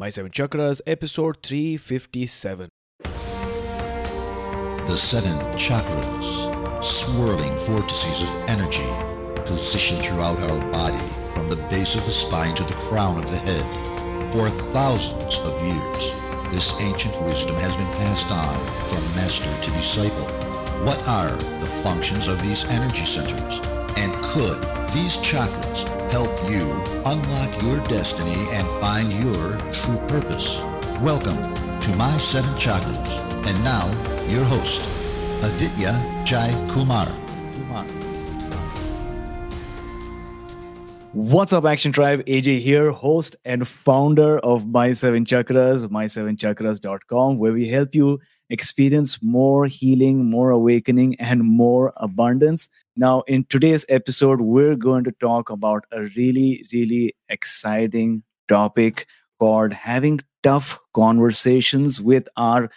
My Seven Chakras, episode 357. The seven chakras, swirling vortices of energy, positioned throughout our body from the base of the spine to the crown of the head. For thousands of years, this ancient wisdom has been passed on from master to disciple. What are the functions of these energy centers? And could these chakras help you unlock your destiny and find your true purpose? Welcome to My Seven Chakras. And now, your host, Aditya Jai Kumar. What's up, Action Tribe? AJ here, host and founder of My Seven Chakras, my7chakras.com, where we help you experience more healing, more awakening, and more abundance. Now, in today's episode, we're going to talk about a really, really exciting topic called having tough conversations with our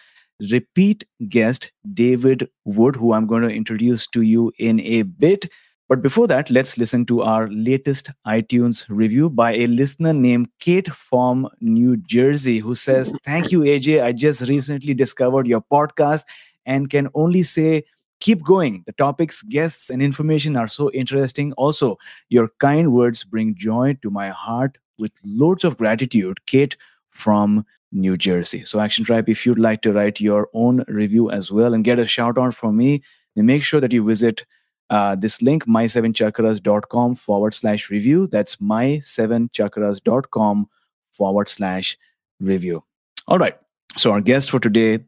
repeat guest, David Wood, who I'm going to introduce to you in a bit. But before that, let's listen to our latest iTunes review by a listener named Kate from New Jersey, who says, Thank you, AJ. I just recently discovered your podcast and can only say, keep going. The topics, guests, and information are so interesting. Also, your kind words bring joy to my heart with loads of gratitude. Kate from New Jersey. So, Action Tribe, if you'd like to write your own review as well and get a shout out from me, then make sure that you visit uh, this link, my7chakras.com forward slash review. That's my7chakras.com forward slash review. All right. So, our guest for today,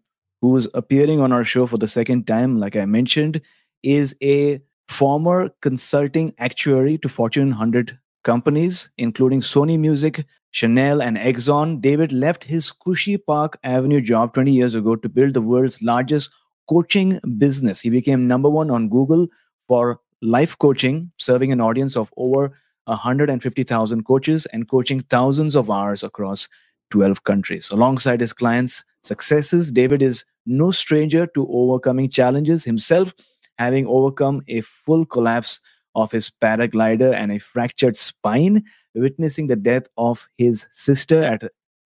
who's appearing on our show for the second time, like I mentioned, is a former consulting actuary to Fortune 100 companies, including Sony Music, Chanel, and Exxon. David left his Cushy Park Avenue job 20 years ago to build the world's largest coaching business. He became number one on Google for life coaching, serving an audience of over 150,000 coaches and coaching thousands of hours across 12 countries. Alongside his clients' successes, David is no stranger to overcoming challenges himself, having overcome a full collapse of his paraglider and a fractured spine, witnessing the death of his sister at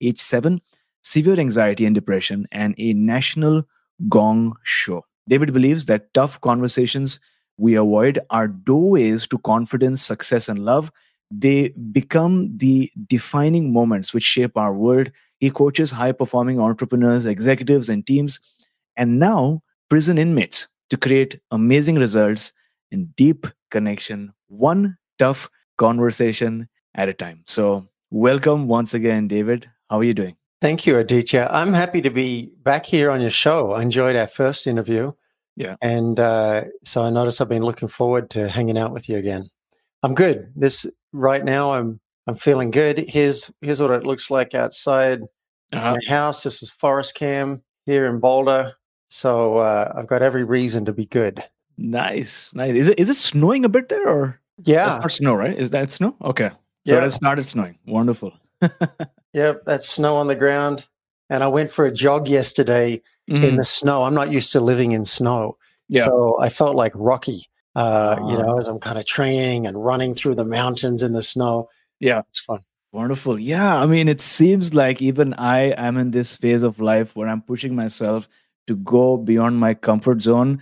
age seven, severe anxiety and depression, and a national gong show. David believes that tough conversations we avoid are doorways to confidence, success, and love. They become the defining moments which shape our world. He coaches high performing entrepreneurs, executives, and teams, and now prison inmates to create amazing results and deep connection, one tough conversation at a time. So, welcome once again, David. How are you doing? Thank you, Aditya. I'm happy to be back here on your show. I enjoyed our first interview. Yeah. And uh, so I noticed I've been looking forward to hanging out with you again. I'm good. This right now I'm I'm feeling good. Here's here's what it looks like outside Uh-huh. my house. This is Forest Cam here in Boulder. So uh, I've got every reason to be good. Nice, nice. Is it is it snowing a bit there, or Yeah, it's not snow, right? Is that snow? Okay, so it Yeah. has started snowing. Wonderful. Yep. That's snow on the ground. And I went for a jog yesterday in Mhm. the snow. I'm not used to living in snow. Yeah. So I felt like Rocky, uh, you Ah. know, as I'm kind of training and running through the mountains in the snow. Yeah. It's fun. Wonderful. Yeah. I mean, it seems like even I am in this phase of life where I'm pushing myself to go beyond my comfort zone,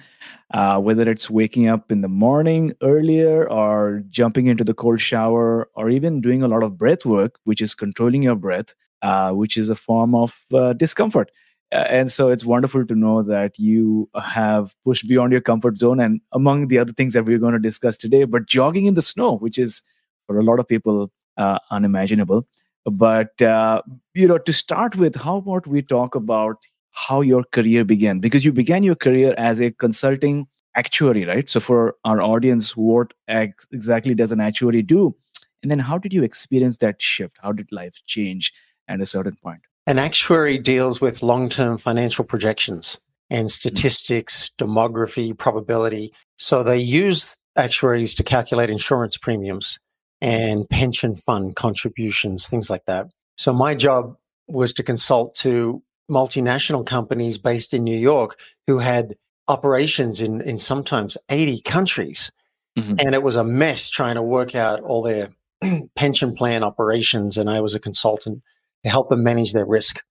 uh, whether it's waking up in the morning earlier or jumping into the cold shower or even doing a lot of breath work, which is controlling your breath, uh, which is a form of uh, discomfort. Uh, and so it's wonderful to know that you have pushed beyond your comfort zone and among the other things that we're going to discuss today, but jogging in the snow, which is for a lot of people uh, unimaginable. But uh, you know, to start with, how about we talk about how your career began? Because you began your career as a consulting actuary, right? So for our audience, what ex- exactly does an actuary do? And then how did you experience that shift? How did life change at a certain point? An actuary deals with long term financial projections and statistics, demography, probability. So they use actuaries to calculate insurance premiums and pension fund contributions, things like that. So my job was to consult to multinational companies based in New York who had operations in, in sometimes 80 countries. Mhm. And it was a mess trying to work out all their pension plan operations. And I was a consultant to help them manage their risk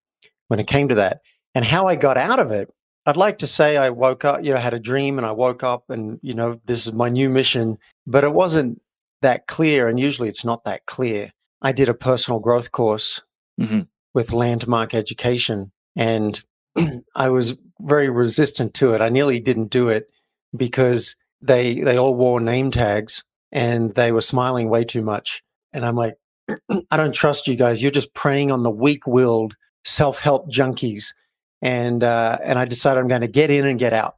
when it came to that. And how I got out of it, I'd like to say I woke up, you know, had a dream and I woke up and, you know, this is my new mission, but it wasn't that clear. And usually it's not that clear. I did a personal growth course hmm with landmark education and I was very resistant to it. I nearly didn't do it because they they all wore name tags and they were smiling way too much. And I'm like, I don't trust you guys. You're just preying on the weak-willed self-help junkies. And uh, and I decided I'm going to get in and get out.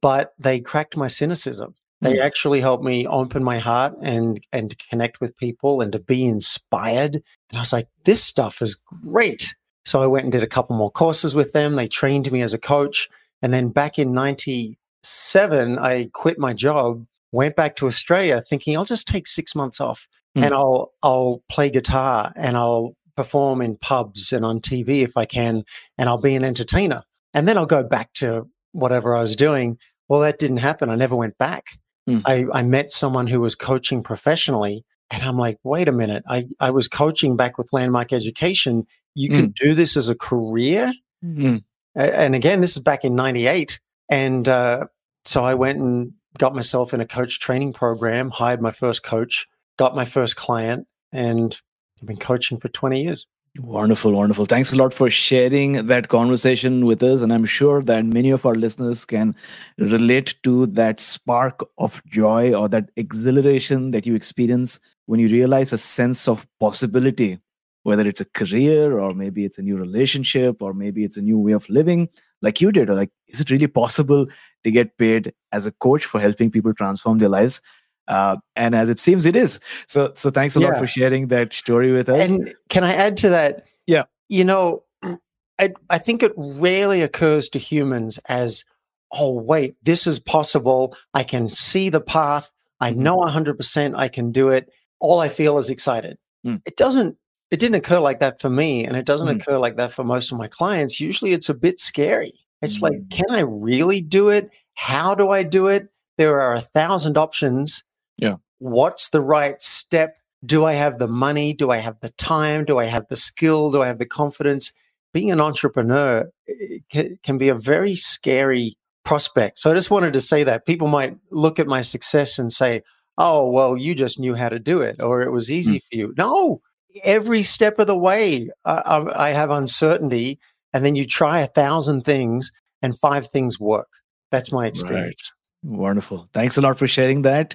But they cracked my cynicism. They actually helped me open my heart and and connect with people and to be inspired. And I was like, this stuff is great. So I went and did a couple more courses with them. They trained me as a coach. And then back in 97, I quit my job, went back to Australia thinking I'll just take six months off Mm. and I'll I'll play guitar and I'll perform in pubs and on TV if I can, and I'll be an entertainer. And then I'll go back to whatever I was doing. Well, that didn't happen. I never went back. Mm. I, I met someone who was coaching professionally, and I'm like, wait a minute. I, I was coaching back with Landmark Education. You can do this as a career? Mm. And again, this is back in 98. And uh, so I went and got myself in a coach training program, hired my first coach, got my first client, and I've been coaching for 20 years. Wonderful, wonderful. Thanks a lot for sharing that conversation with us. And I'm sure that many of our listeners can relate to that spark of joy or that exhilaration that you experience when you realize a sense of possibility, whether it's a career or maybe it's a new relationship or maybe it's a new way of living, like you did. Or like, is it really possible to get paid as a coach for helping people transform their lives? Uh, and as it seems, it is. So, so thanks a lot for sharing that story with us. And can I add to that? Yeah. You know, I, I think it rarely occurs to humans as, oh, wait, this is possible. I can see the path. I Mhm. know 100% I can do it. All I feel is excited. Mm. It doesn't, it didn't occur like that for me. And it doesn't Mm. occur like that for most of my clients. Usually it's a bit scary. It's like, Mm. can I really do it? How do I do it? There are a thousand options. Yeah. What's the right step? Do I have the money? Do I have the time? Do I have the skill? Do I have the confidence? Being an entrepreneur eh, ca- can be a very scary prospect. So I just wanted to say that people might look at my success and say, oh, well, you just knew how to do it or it was easy for you. No, every step of the way, uh, I I have uncertainty. And then you try a thousand things and five things work. That's my experience. Wonderful. Thanks a lot for sharing that.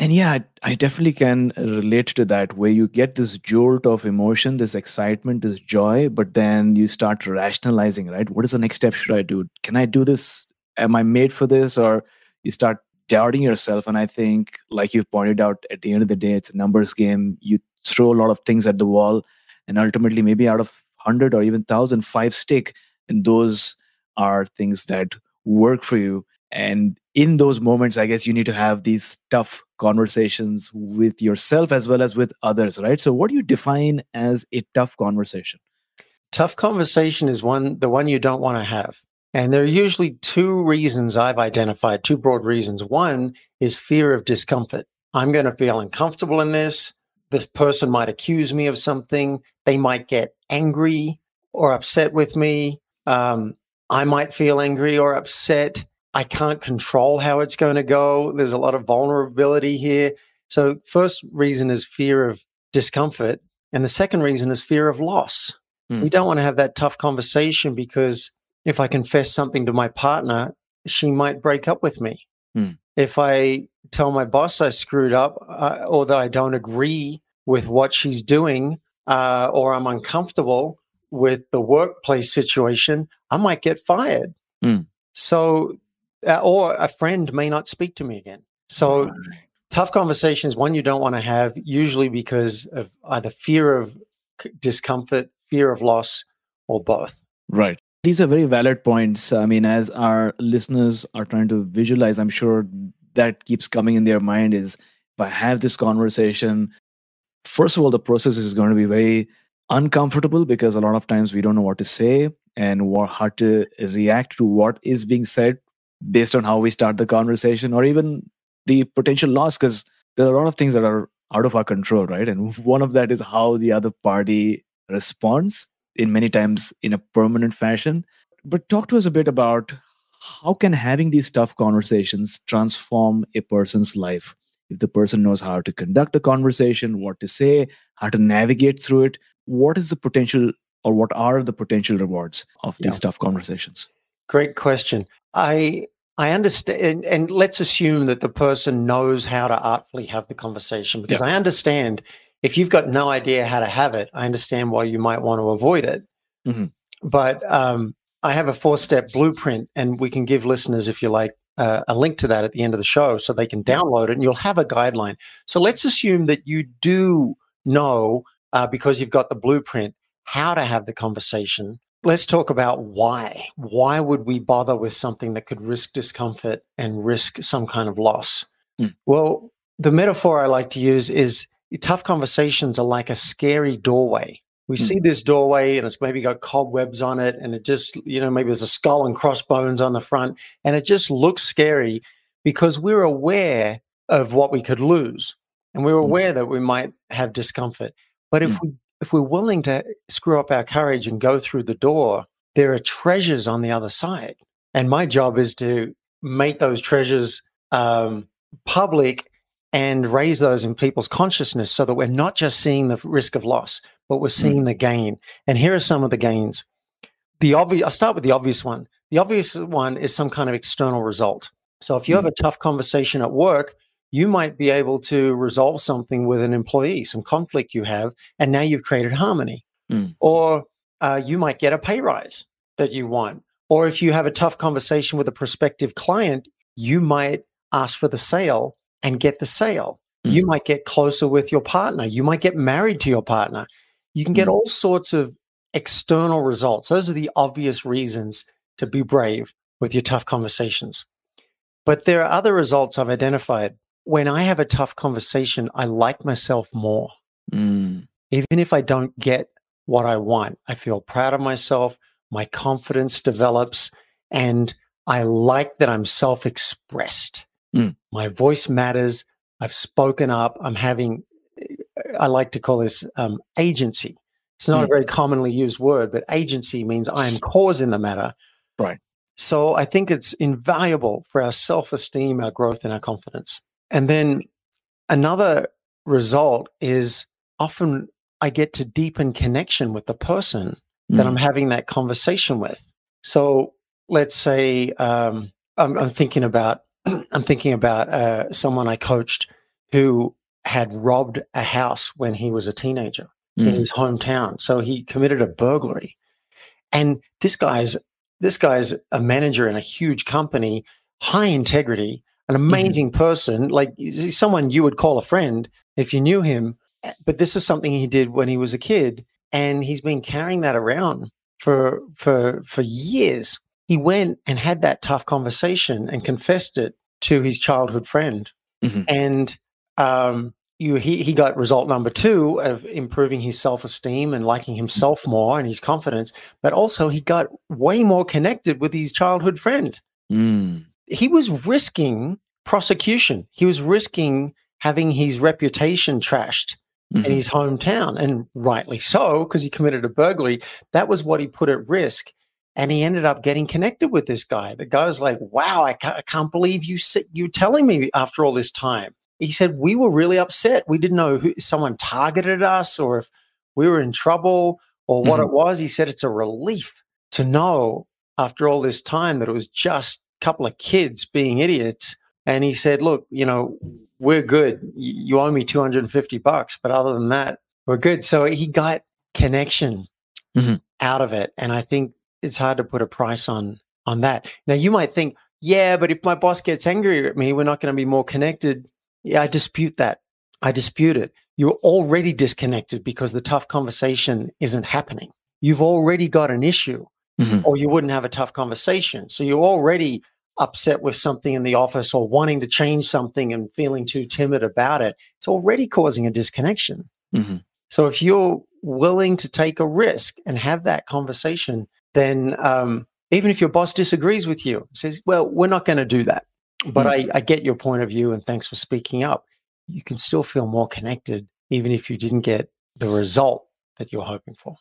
And yeah, I, definitely can relate to that where you get this jolt of emotion, this excitement, this joy, but then you start rationalizing, right? What is the next step should I do? Can I do this? Am I made for this? Or you start doubting yourself. And I think, like you've pointed out, at the end of the day, it's a numbers game. You throw a lot of things at the wall, and ultimately, maybe out of 100 or even 1,000, five stick. And those are things that work for you. And in those moments, I guess you need to have these tough conversations with yourself as well as with others, right? So, what do you define as a tough conversation? Tough conversation is one the one you don't want to have. And there are usually two reasons I've identified, two broad reasons. One is fear of discomfort. I'm going to feel uncomfortable in this. This person might accuse me of something. They might get angry or upset with me. Um, I might feel angry or upset. I can't control how it's going to go. There's a lot of vulnerability here. So, first reason is fear of discomfort. And the second reason is fear of loss. Hmm. We don't want to have that tough conversation because if I confess something to my partner, she might break up with me. Hmm. If I tell my boss I screwed up uh, or that I don't agree with what she's doing uh, or I'm uncomfortable with the workplace situation, I might get fired. Hmm. So, uh, or a friend may not speak to me again. So, Right. tough conversations one you don't want to have usually because of either fear of discomfort fear of loss or both Right. These are very valid points. I mean, as our listeners are trying to visualize, I'm sure that keeps coming in their mind is if I have this conversation, first of all, the process is going to be very uncomfortable because a lot of times we don't know what to say and what, how to react to what is being said based on how we start the conversation or even the potential loss because there are a lot of things that are out of our control, right? And one of that is how the other party responds in many times in a permanent fashion. But talk to us a bit about how can having these tough conversations transform a person's life if the person knows how to conduct the conversation what to say how to navigate through it what is the potential or what are the potential rewards of these yeah. tough conversations great question i i understand and, and, let's assume that the person knows how to artfully have the conversation because yeah. i understand if you've got no idea how to have it i understand why you might want to avoid it mm-hmm. but um, I have a four step blueprint, and we can give listeners, if you like, uh, a link to that at the end of the show so they can download it and you'll have a guideline. So let's assume that you do know, uh, because you've got the blueprint, how to have the conversation. Let's talk about why. Why would we bother with something that could risk discomfort and risk some kind of loss? Mm. Well, the metaphor I like to use is tough conversations are like a scary doorway we mm. see this doorway and it's maybe got cobwebs on it and it just you know maybe there's a skull and crossbones on the front and it just looks scary because we're aware of what we could lose and we're hmm. aware that we might have discomfort but if mm. we if we're willing to screw up our courage and go through the door there are treasures on the other side and my job is to make those treasures um, public and raise those in people's consciousness so that we're not just seeing the risk of loss, but we're mm. seeing mm. the gain. And here are some of the gains. The obvious, I'll start with the obvious one. The obvious one is some kind of external result. So if you mm. have a tough conversation at work, you might be able to resolve something with an employee, some conflict you have, and now you've created harmony. Mm. Or uh, you might get a pay rise that you want. Or if you have a tough conversation with a prospective client, you might ask for the sale and get the sale. Mm. You might get closer with your partner. You might get married to your partner. You can get mm. all sorts of external results. Those are the obvious reasons to be brave with your tough conversations. But there are other results I've identified. When I have a tough conversation, I like myself more. Mm. Even if I don't get what I want, I feel proud of myself. My confidence develops, and I like that I'm self expressed. Mm. My voice matters. I've spoken up. I'm having, I like to call this um, agency. It's not mm. a very commonly used word, but agency means I am causing the matter. Right. So I think it's invaluable for our self esteem, our growth, and our confidence. And then another result is often I get to deepen connection with the person mm. that I'm having that conversation with. So let's say um, I'm, I'm, thinking about I'm thinking about uh, someone I coached who had robbed a house when he was a teenager mm. in his hometown. So he committed a burglary, and this guy's this guy's a manager in a huge company, high integrity, an mm-hmm. amazing mm. person. Like he's someone you would call a friend if you knew him. Eh, but this is something he did when he was a kid, and he's been carrying that around for for for years he went and had that tough conversation and confessed it to his childhood friend. Mm-hmm. And um, you, he, he got result number two of improving his self esteem and liking himself more and his confidence, but also he got way more connected with his childhood friend. Mm. He was risking prosecution, he was risking having his reputation trashed. Mm-hmm. in his hometown, and rightly so, because he committed a burglary. That was what he put at risk. And he ended up getting connected with this guy. The guy was like, wow, I can't, I can't believe you, you're telling me after all this time. He said, we were really upset. We didn't know who someone targeted us or if we were in trouble or what mm-hmm. it was. He said, it's a relief to know after all this time that it was just couple of kids being idiots. And he said, look, you know, we're good. You owe me 250 bucks. But other than that, we're good. So he got connection mm-hmm. out of it. And I think it's hard to put a price on on that. Now you might think, yeah, but if my boss gets angry at me, we're not going to be more connected. Yeah, I dispute that. I dispute it. You're already disconnected because the tough conversation isn't happening. You've already got an issue, mm-hmm. or you wouldn't have a tough conversation. So you're already upset with something in the office or wanting to change something and feeling too timid about it. It's already causing a disconnection. Mm-hmm. So if you're willing to take a risk and have that conversation, then um, even if your boss disagrees with you, says, well, we're not going to do that. But mm-hmm. I, I get your point of view and thanks for speaking up. You can still feel more connected, even if you didn't get the result that you're hoping for.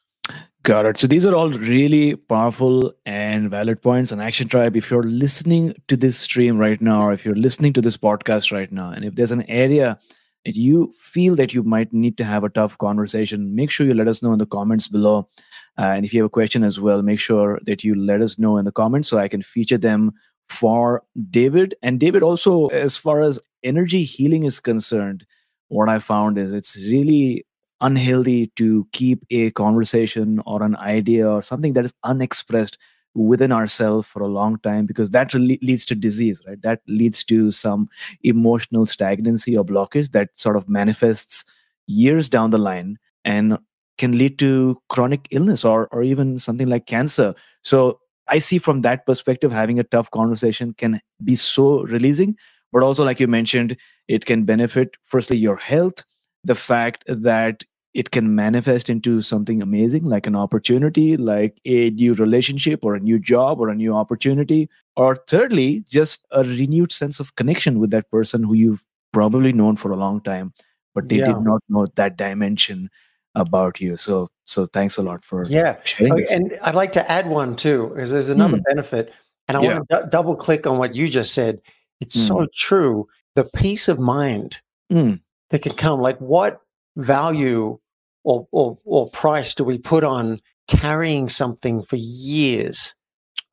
Got it. So these are all really powerful and valid points. And Action Tribe, if you're listening to this stream right now, or if you're listening to this podcast right now, and if there's an area that you feel that you might need to have a tough conversation, make sure you let us know in the comments below. Uh, and if you have a question as well, make sure that you let us know in the comments so I can feature them for David. And David, also, as far as energy healing is concerned, what I found is it's really unhealthy to keep a conversation or an idea or something that is unexpressed within ourselves for a long time because that leads to disease right? That leads to some emotional stagnancy or blockage that sort of manifests years down the line and can lead to chronic illness or or even something like cancer. So i see from that perspective having a tough conversation can be so releasing but also like you mentioned it can benefit firstly your health the fact that it can manifest into something amazing like an opportunity like a new relationship or a new job or a new opportunity or thirdly just a renewed sense of connection with that person who you've probably known for a long time but they Yeah. did not know that dimension about you so so thanks a lot for Yeah. Okay, this. and I'd like to add one too, because there's another Mm. benefit. And I Yeah. want to d- double click on what you just said. It's so true. The peace of mind Mm. That can come, like what value or, or, or price do we put on carrying something for years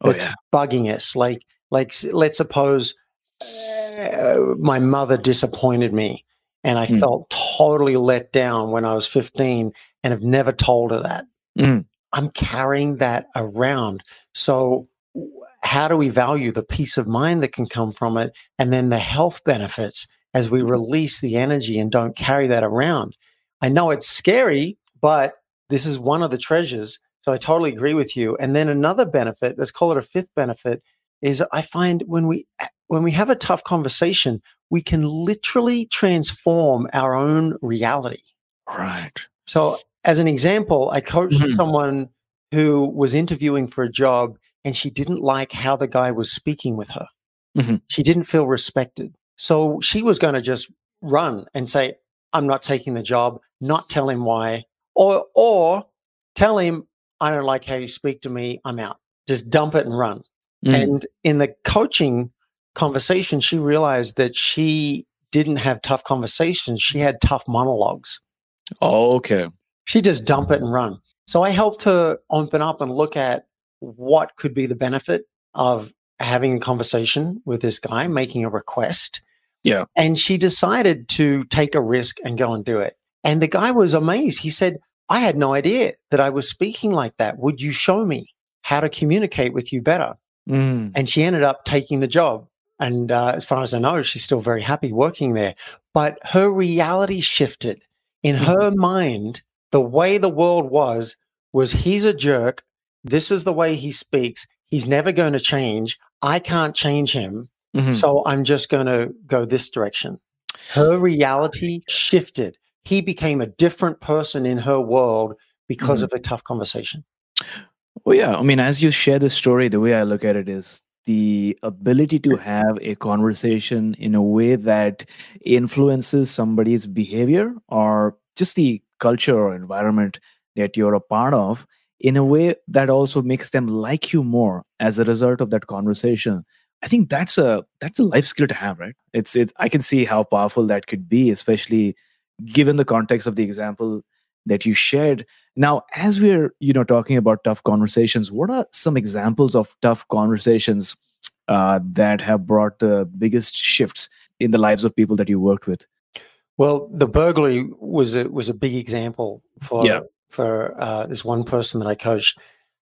oh that's yeah bugging us? Like, like let's suppose uh, my mother disappointed me and I Mm. felt totally let down when I was 15 and have never told her that. Mm. I'm carrying that around. So, how do we value the peace of mind that can come from it and then the health benefits as we release the energy and don't carry that around? I know it's scary, but this is one of the treasures. So, I totally agree with you. And then another benefit, let's call it a fifth benefit, is I find when we when we have a tough conversation, we can literally transform our own reality. right So, as an example, I coached Mhm. someone who was interviewing for a job and she didn't like how the guy was speaking with her. Mhm. She didn't feel respected. So, she was going to just run and say, I'm not taking the job, not tell him why, or, or tell him, I don't like how you speak to me, I'm out. Just dump it and run. Mm. And in the coaching conversation, she realized that she didn't have tough conversations. She had tough monologues oh, okay she just dump it and run. So I helped her open up and look at what could be the benefit of having a conversation with this guy, making a request. Yeah. And she decided to take a risk and go and do it. And the guy was amazed. He said, I had no idea that I was speaking like that. Would you show me how to communicate with you better? Mm. and she ended up taking the job. And uh, as far as I know, she's still very happy working there. But her reality shifted in Mhm. her mind. The way the world was was he's a jerk. This is the way he speaks. He's never going to change. I can't change him. Mhm. So I'm just going to go this direction. Her reality shifted. He became a different person in her world because Mhm. of a tough conversation. Well, yeah. I mean, as you share the story, the way I look at it is the ability to have a conversation in a way that influences somebody's behavior or just the culture or environment that you're a part of in a way that also makes them like you more as a result of that conversation. I think that's a that's a life skill to have, right? It's it's I can see how powerful that could be, especially given the context of the example that you shared now, as we're you know talking about tough conversations, what are some examples of tough conversations uh, that have brought the biggest shifts in the lives of people that you worked with? Well, the burglary was a was a big example for Yeah. for uh, this one person that I coached.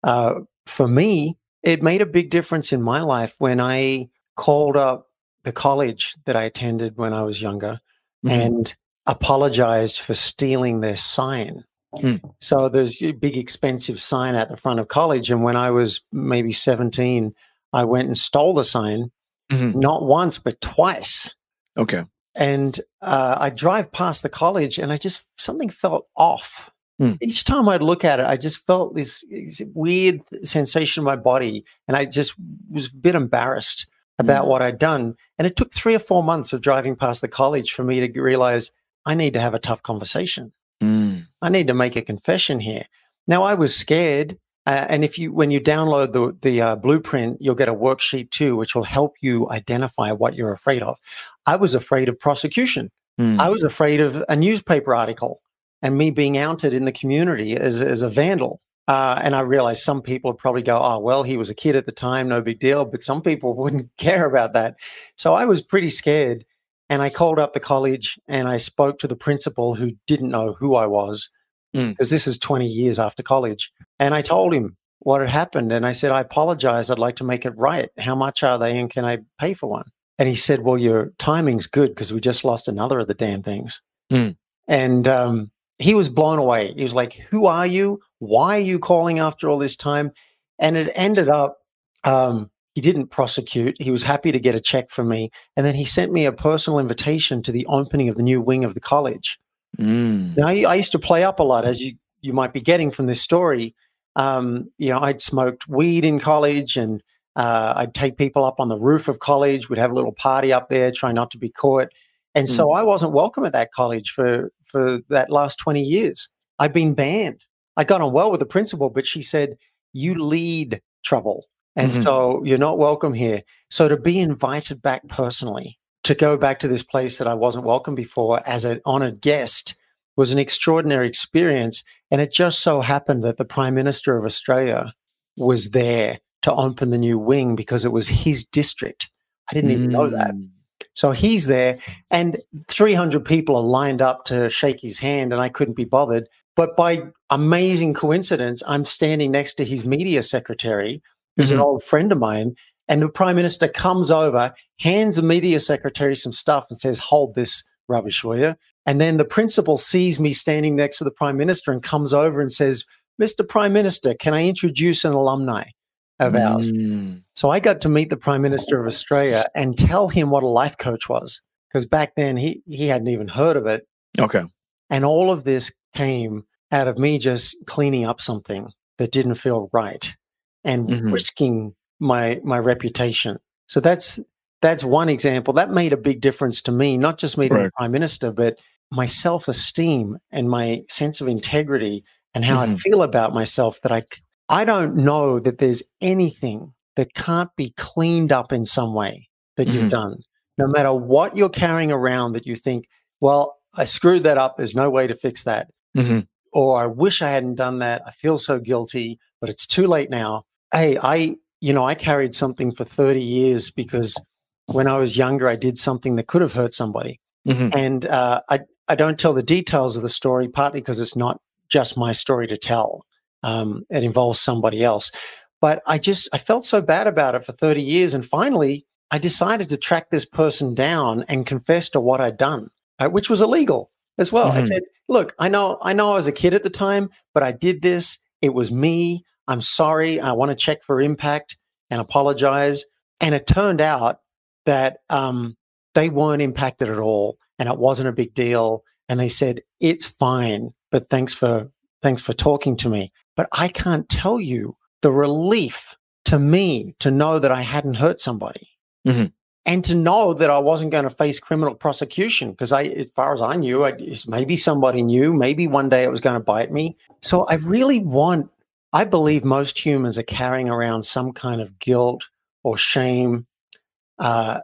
Uh, for me, it made a big difference in my life when I called up the college that I attended when I was younger Mhm. and apologized for stealing their sign. Hmm. So there's a big expensive sign at the front of college, and when I was maybe 17, I went and stole the sign, Mhm. not once but twice Okay. and uh, I drive past the college, and I just something felt off. Hmm. Each time I'd look at it, I just felt this, this weird sensation in my body, and I just was a bit embarrassed about Hmm. what I'd done. And it took three or four months of driving past the college for me to realize I need to have a tough conversation. Mm. I need to make a confession here. Now, I was scared. Uh, and if you, when you download the the uh, blueprint, you'll get a worksheet too, which will help you identify what you're afraid of. I was afraid of prosecution. Mm. I was afraid of a newspaper article and me being outed in the community as, as a vandal. Uh, and I realized some people would probably go, oh, well, he was a kid at the time, no big deal. But some people wouldn't care about that. So I was pretty scared. And I called up the college and I spoke to the principal who didn't know who I was Mm. because this is 20 years after college. And I told him what had happened. And I said, I apologize. I'd like to make it right. How much are they? And can I pay for one? And he said, Well, your timing's good because we just lost another of the damn things. Mm. And um, he was blown away. He was like, Who are you? Why are you calling after all this time? And it ended up, um, he didn't prosecute. He was happy to get a check from me. And then he sent me a personal invitation to the opening of the new wing of the college. Mm. Now, I, I used to play up a lot, as you, you might be getting from this story. Um, you know, I'd smoked weed in college and uh, I'd take people up on the roof of college. We'd have a little party up there, try not to be caught. And so I wasn't welcome at that college for, for that last 20 years. I've been banned. I got on well with the principal, but she said, You lead trouble. And Mhm. so you're not welcome here. So to be invited back personally, to go back to this place that I wasn't welcome before as an honored guest was an extraordinary experience. And it just so happened that the Prime Minister of Australia was there to open the new wing because it was his district. I didn't even know that. So he's there, and 300 people are lined up to shake his hand, and I couldn't be bothered. But by amazing coincidence, I'm standing next to his media secretary, who's an Mhm. old friend of mine. And the prime minister comes over, hands the media secretary some stuff, and says, Hold this rubbish, will you? And then the principal sees me standing next to the prime minister and comes over and says, Mr. Prime Minister, can I introduce an alumni of ours? Mm. So I got to meet the Prime Minister of Australia and tell him what a life coach was. Because back then he, he hadn't even heard of it. Okay. And all of this came out of me just cleaning up something that didn't feel right and Mhm. risking my my reputation. So that's that's one example. That made a big difference to me, not just meeting the Prime Minister, but my self-esteem and my sense of integrity and how I Mhm. feel about myself that I I don't know that there's anything that can't be cleaned up in some way that Mhm. you've done. No matter what you're carrying around that you think, well, I screwed that up. There's no way to fix that. Mhm. Or I wish I hadn't done that. I feel so guilty, but it's too late now. Hey, I, you know, I carried something for 30 years because when I was younger, I did something that could have hurt somebody. Mhm. And uh, I, I don't tell the details of the story, partly because it's not just my story to tell. Um, it involves somebody else. But I just, I felt so bad about it for 30 years. And finally, I decided to track this person down and confess to what I'd done, uh, which was illegal as well. I Mhm. said, look, I know, I know I was a kid at the time, but I did this. It was me. I'm sorry. I want to check for impact and apologize. And it turned out that um, they weren't impacted at all and it wasn't a big deal. And they said, it's fine, but thanks for, thanks for talking to me. But I can't tell you the relief to me to know that I hadn't hurt somebody Mhm. and to know that I wasn't going to face criminal prosecution because I, as far as I knew, I, maybe somebody knew, maybe one day it was going to bite me. So I really want, I believe most humans are carrying around some kind of guilt or shame, uh,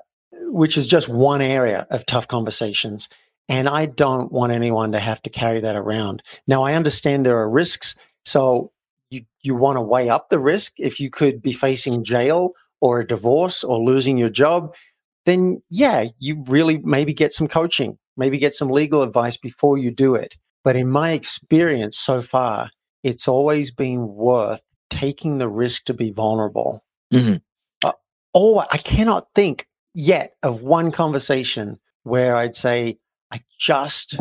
which is just one area of tough conversations. And I don't want anyone to have to carry that around. Now, I understand there are risks. So you, you want to weigh up the risk if you could be facing jail or a divorce or losing your job, then yeah, you really maybe get some coaching, maybe get some legal advice before you do it. But in my experience so far, it's always been worth taking the risk to be vulnerable. Mhm. Oh, I cannot think yet of one conversation where I'd say, I just,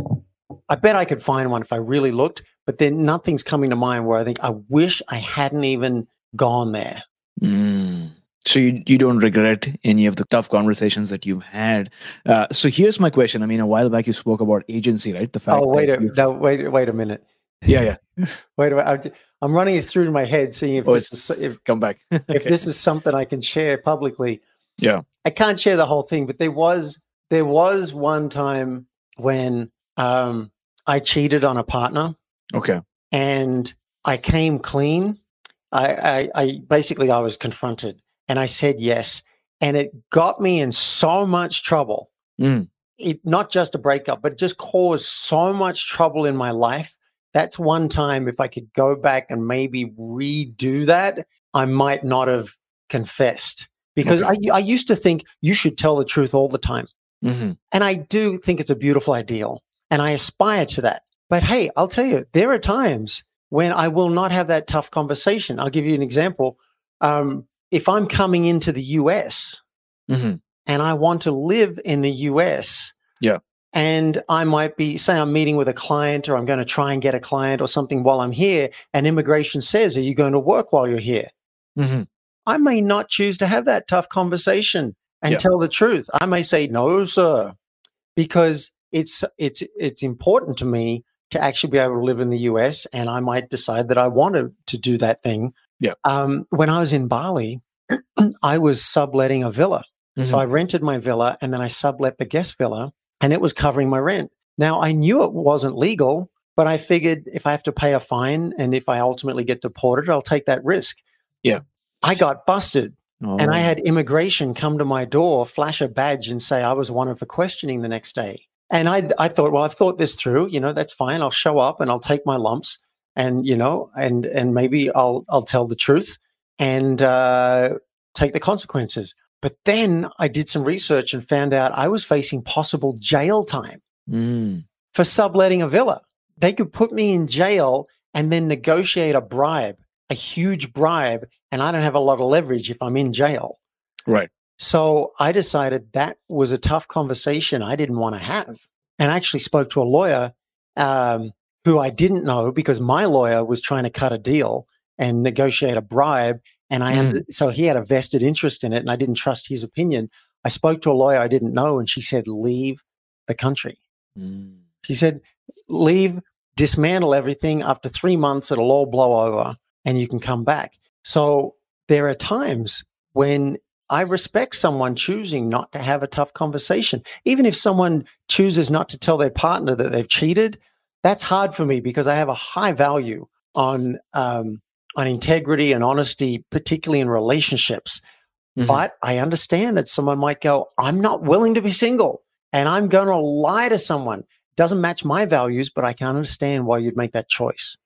I bet I could find one if I really looked, but then nothing's coming to mind where I think, I wish I hadn't even gone there. Mm. So you, you don't regret any of the tough conversations that you've had. Uh, so here's my question. I mean, a while back you spoke about agency, right? The fact Oh, wait a no, wait, wait a minute. yeah, yeah. Wait a minute. I'm, running it through my head, seeing if Oh, this is if, come back. if this is something I can share publicly. Yeah. I can't share the whole thing, but there was there was one time when um, I cheated on a partner Okay. and I came clean. I, I, I basically I was confronted and I said yes, and it got me in so much trouble. Mm. It not just a breakup, but just caused so much trouble in my life. That's one time if I could go back and maybe redo that, I might not have confessed because I, I used to think you should tell the truth all the time. hmm And I do think it's a beautiful ideal and I aspire to that. But hey, I'll tell you, there are times when I will not have that tough conversation. I'll give you an example. Um, if I'm coming into the US hmm and I want to live in the US, Yeah. and I might be, say, I'm meeting with a client or I'm going to try and get a client or something while I'm here, and immigration says, Are you going to work while you're here? hmm I may not choose to have that tough conversation and Yeah. tell the truth. I may say no, sir, because it's it's it's important to me to actually be able to live in the US, and I might decide that I wanted to do that thing. Yeah. Um, when I was in Bali, I was subletting a villa, so I rented my villa and then I sublet the guest villa, and it was covering my rent. Now I knew it wasn't legal, but I figured if I have to pay a fine and if I ultimately get deported, I'll take that risk. Yeah. I got busted and I Oh. had immigration come to my door, flash a badge, and say I was wanted for questioning the next day. And I, I thought, well, I've thought this through. You know, that's fine. I'll show up and I'll take my lumps, and you know, and and maybe I'll I'll tell the truth and uh, take the consequences. But then I did some research and found out I was facing possible jail time Mm. for subletting a villa. They could put me in jail and then negotiate a bribe, a huge bribe, and I don't have a lot of leverage if I'm in jail. Right. So I decided that was a tough conversation I didn't want to have. And I actually spoke to a lawyer um, who I didn't know because my lawyer was trying to cut a deal and negotiate a bribe. And I, Mm. so he had a vested interest in it and I didn't trust his opinion. I spoke to a lawyer I didn't know and she said, leave the country. Mm. She said, leave, dismantle everything. After three months, it'll all blow over and you can come back. So there are times when I respect someone choosing not to have a tough conversation. Even if someone chooses not to tell their partner that they've cheated, that's hard for me because I have a high value on um, on integrity and honesty, particularly in relationships. Mhm. But I understand that someone might go, I'm not willing to be single and I'm going to lie to someone. Doesn't match my values, but I can understand why you'd make that choice.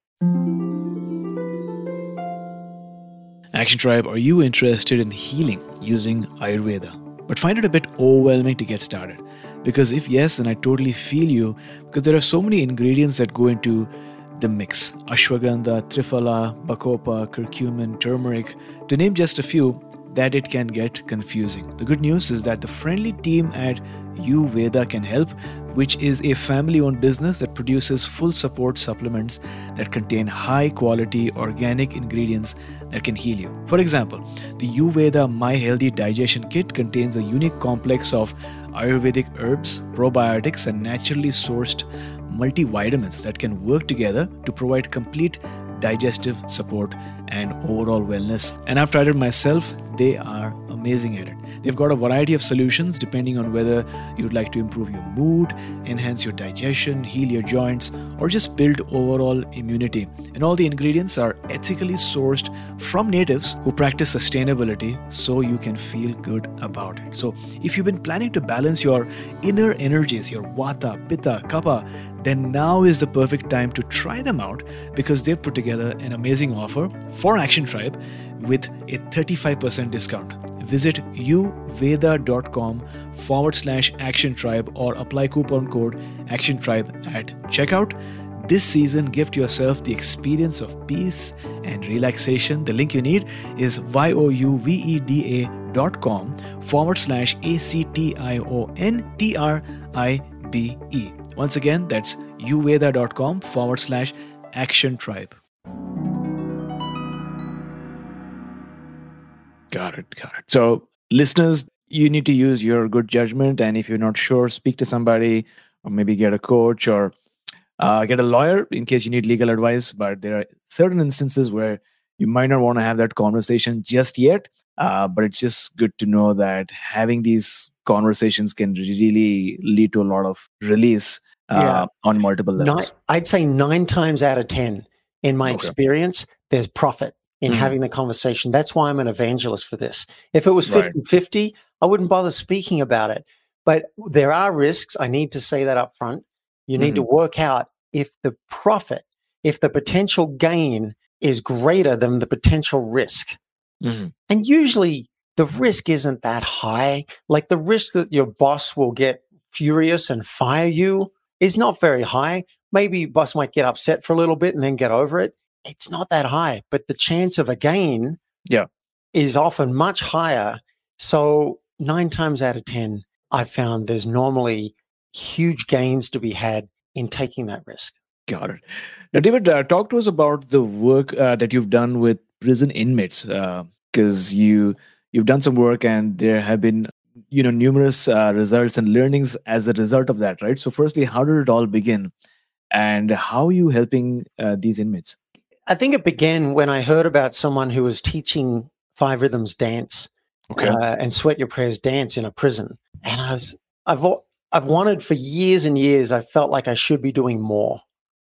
Action Tribe, are you interested in healing using Ayurveda, but find it a bit overwhelming to get started? Because if yes, then I totally feel you because there are so many ingredients that go into the mix ashwagandha, triphala, bacopa, curcumin, turmeric, to name just a few, that it can get confusing. The good news is that the friendly team at YouVeda can help, which is a family owned business that produces full support supplements that contain high quality organic ingredients that can heal you. For example, the YouVeda My Healthy Digestion Kit contains a unique complex of Ayurvedic herbs, probiotics, and naturally sourced multivitamins that can work together to provide complete digestive support and overall wellness. And I've tried it myself, they are amazing at it. They've got a variety of solutions depending on whether you'd like to improve your mood, enhance your digestion, heal your joints, or just build overall immunity. And all the ingredients are ethically sourced from natives who practice sustainability so you can feel good about it. So, if you've been planning to balance your inner energies, your vata, pitta, kapha, then now is the perfect time to try them out because they've put together an amazing offer for Action Tribe with a 35% discount. Visit youveda.com forward slash action tribe or apply coupon code action tribe at checkout. This season, gift yourself the experience of peace and relaxation. The link you need is youveda.com forward slash A C T I O N T R I B E. Once again, that's youveda.com forward slash action tribe. Got it. Got it. So, listeners, you need to use your good judgment. And if you're not sure, speak to somebody or maybe get a coach or uh, get a lawyer in case you need legal advice. But there are certain instances where you might not want to have that conversation just yet. Uh, but it's just good to know that having these conversations can really lead to a lot of release uh, Yeah. on multiple levels. I'd say nine times out of 10, in my Okay. experience, there's profit in Mhm. having the conversation. That's why I'm an evangelist for this. If it was Right. 50 50, I wouldn't bother speaking about it. But there are risks. I need to say that up front. You need to work out if the profit, if the potential gain is greater than the potential risk. Mhm. And usually the risk isn't that high. Like the risk that your boss will get furious and fire you is not very high. Maybe your boss might get upset for a little bit and then get over it. It's not that high, but the chance of a gain Yeah. is often much higher. So nine times out of 10, I've found there's normally huge gains to be had in taking that risk. Got it. Now, David, uh, talk to us about the work uh, that you've done with prison inmates, because you you've done some work, and there have been you know numerous uh, results and learnings as a result of that, right? So, firstly, how did it all begin, and how are you helping uh, these inmates? I think it began when I heard about someone who was teaching Five Rhythms dance uh, and Sweat Your Prayers dance in a prison. And I was, I've, I've wanted for years and years, I felt like I should be doing more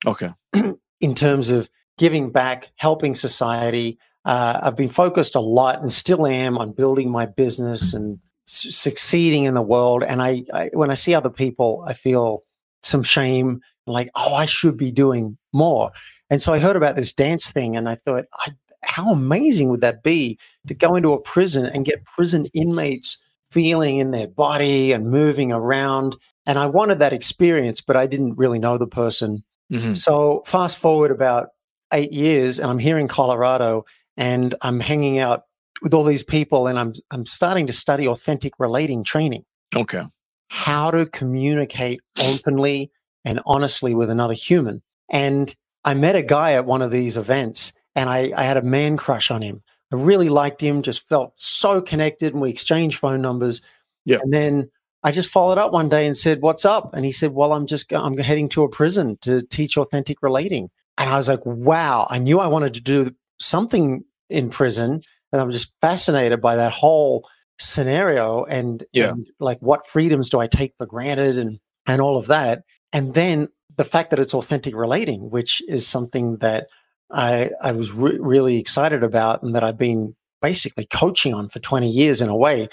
okay. in terms of giving back, helping society. Uh, I've been focused a lot and still am on building my business and succeeding in the world. And I, I, when I see other people, I feel some shame, like, oh, I should be doing more. And so I heard about this dance thing, and I thought, I, how amazing would that be to go into a prison and get prison inmates feeling in their body and moving around? And I wanted that experience, but I didn't really know the person. Mhm. So fast forward about eight years, and I'm here in Colorado, and I'm hanging out with all these people, and I'm I'm starting to study authentic relating training, Okay. how to communicate openly and honestly with another human. And I met a guy at one of these events, and I, I had a man crush on him. I really liked him, just felt so connected, and we exchanged phone numbers. Yeah. And then I just followed up one day and said, "What's up?" And he said, "Well, I'm just I'm heading to a prison to teach authentic relating." And I was like, "Wow!" I knew I wanted to do something in prison, and I'm just fascinated by that whole scenario and, Yeah. and like what freedoms do I take for granted and and all of that. And then the fact that it's authentic relating, which is something that I I was re- really excited about and that I've been basically coaching on for 20 years in a way.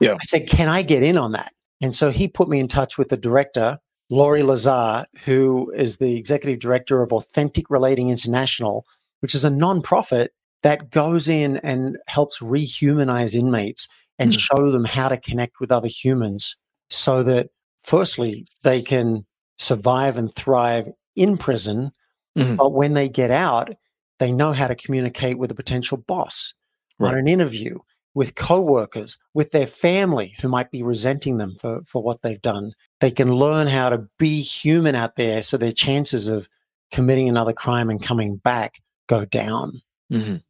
Yeah. I said, "Can I get in on that?" And so he put me in touch with the director, Laurie Lazar, who is the executive director of Authentic Relating International, which is a nonprofit that goes in and helps rehumanize inmates and Mhm. show them how to connect with other humans so that firstly they can survive and thrive in prison Mhm. but when they get out they know how to communicate with a potential boss on an interview with coworkers with their family who might be resenting them for, for what they've done they can learn how to be human out there so their chances of committing another crime and coming back go down Mhm.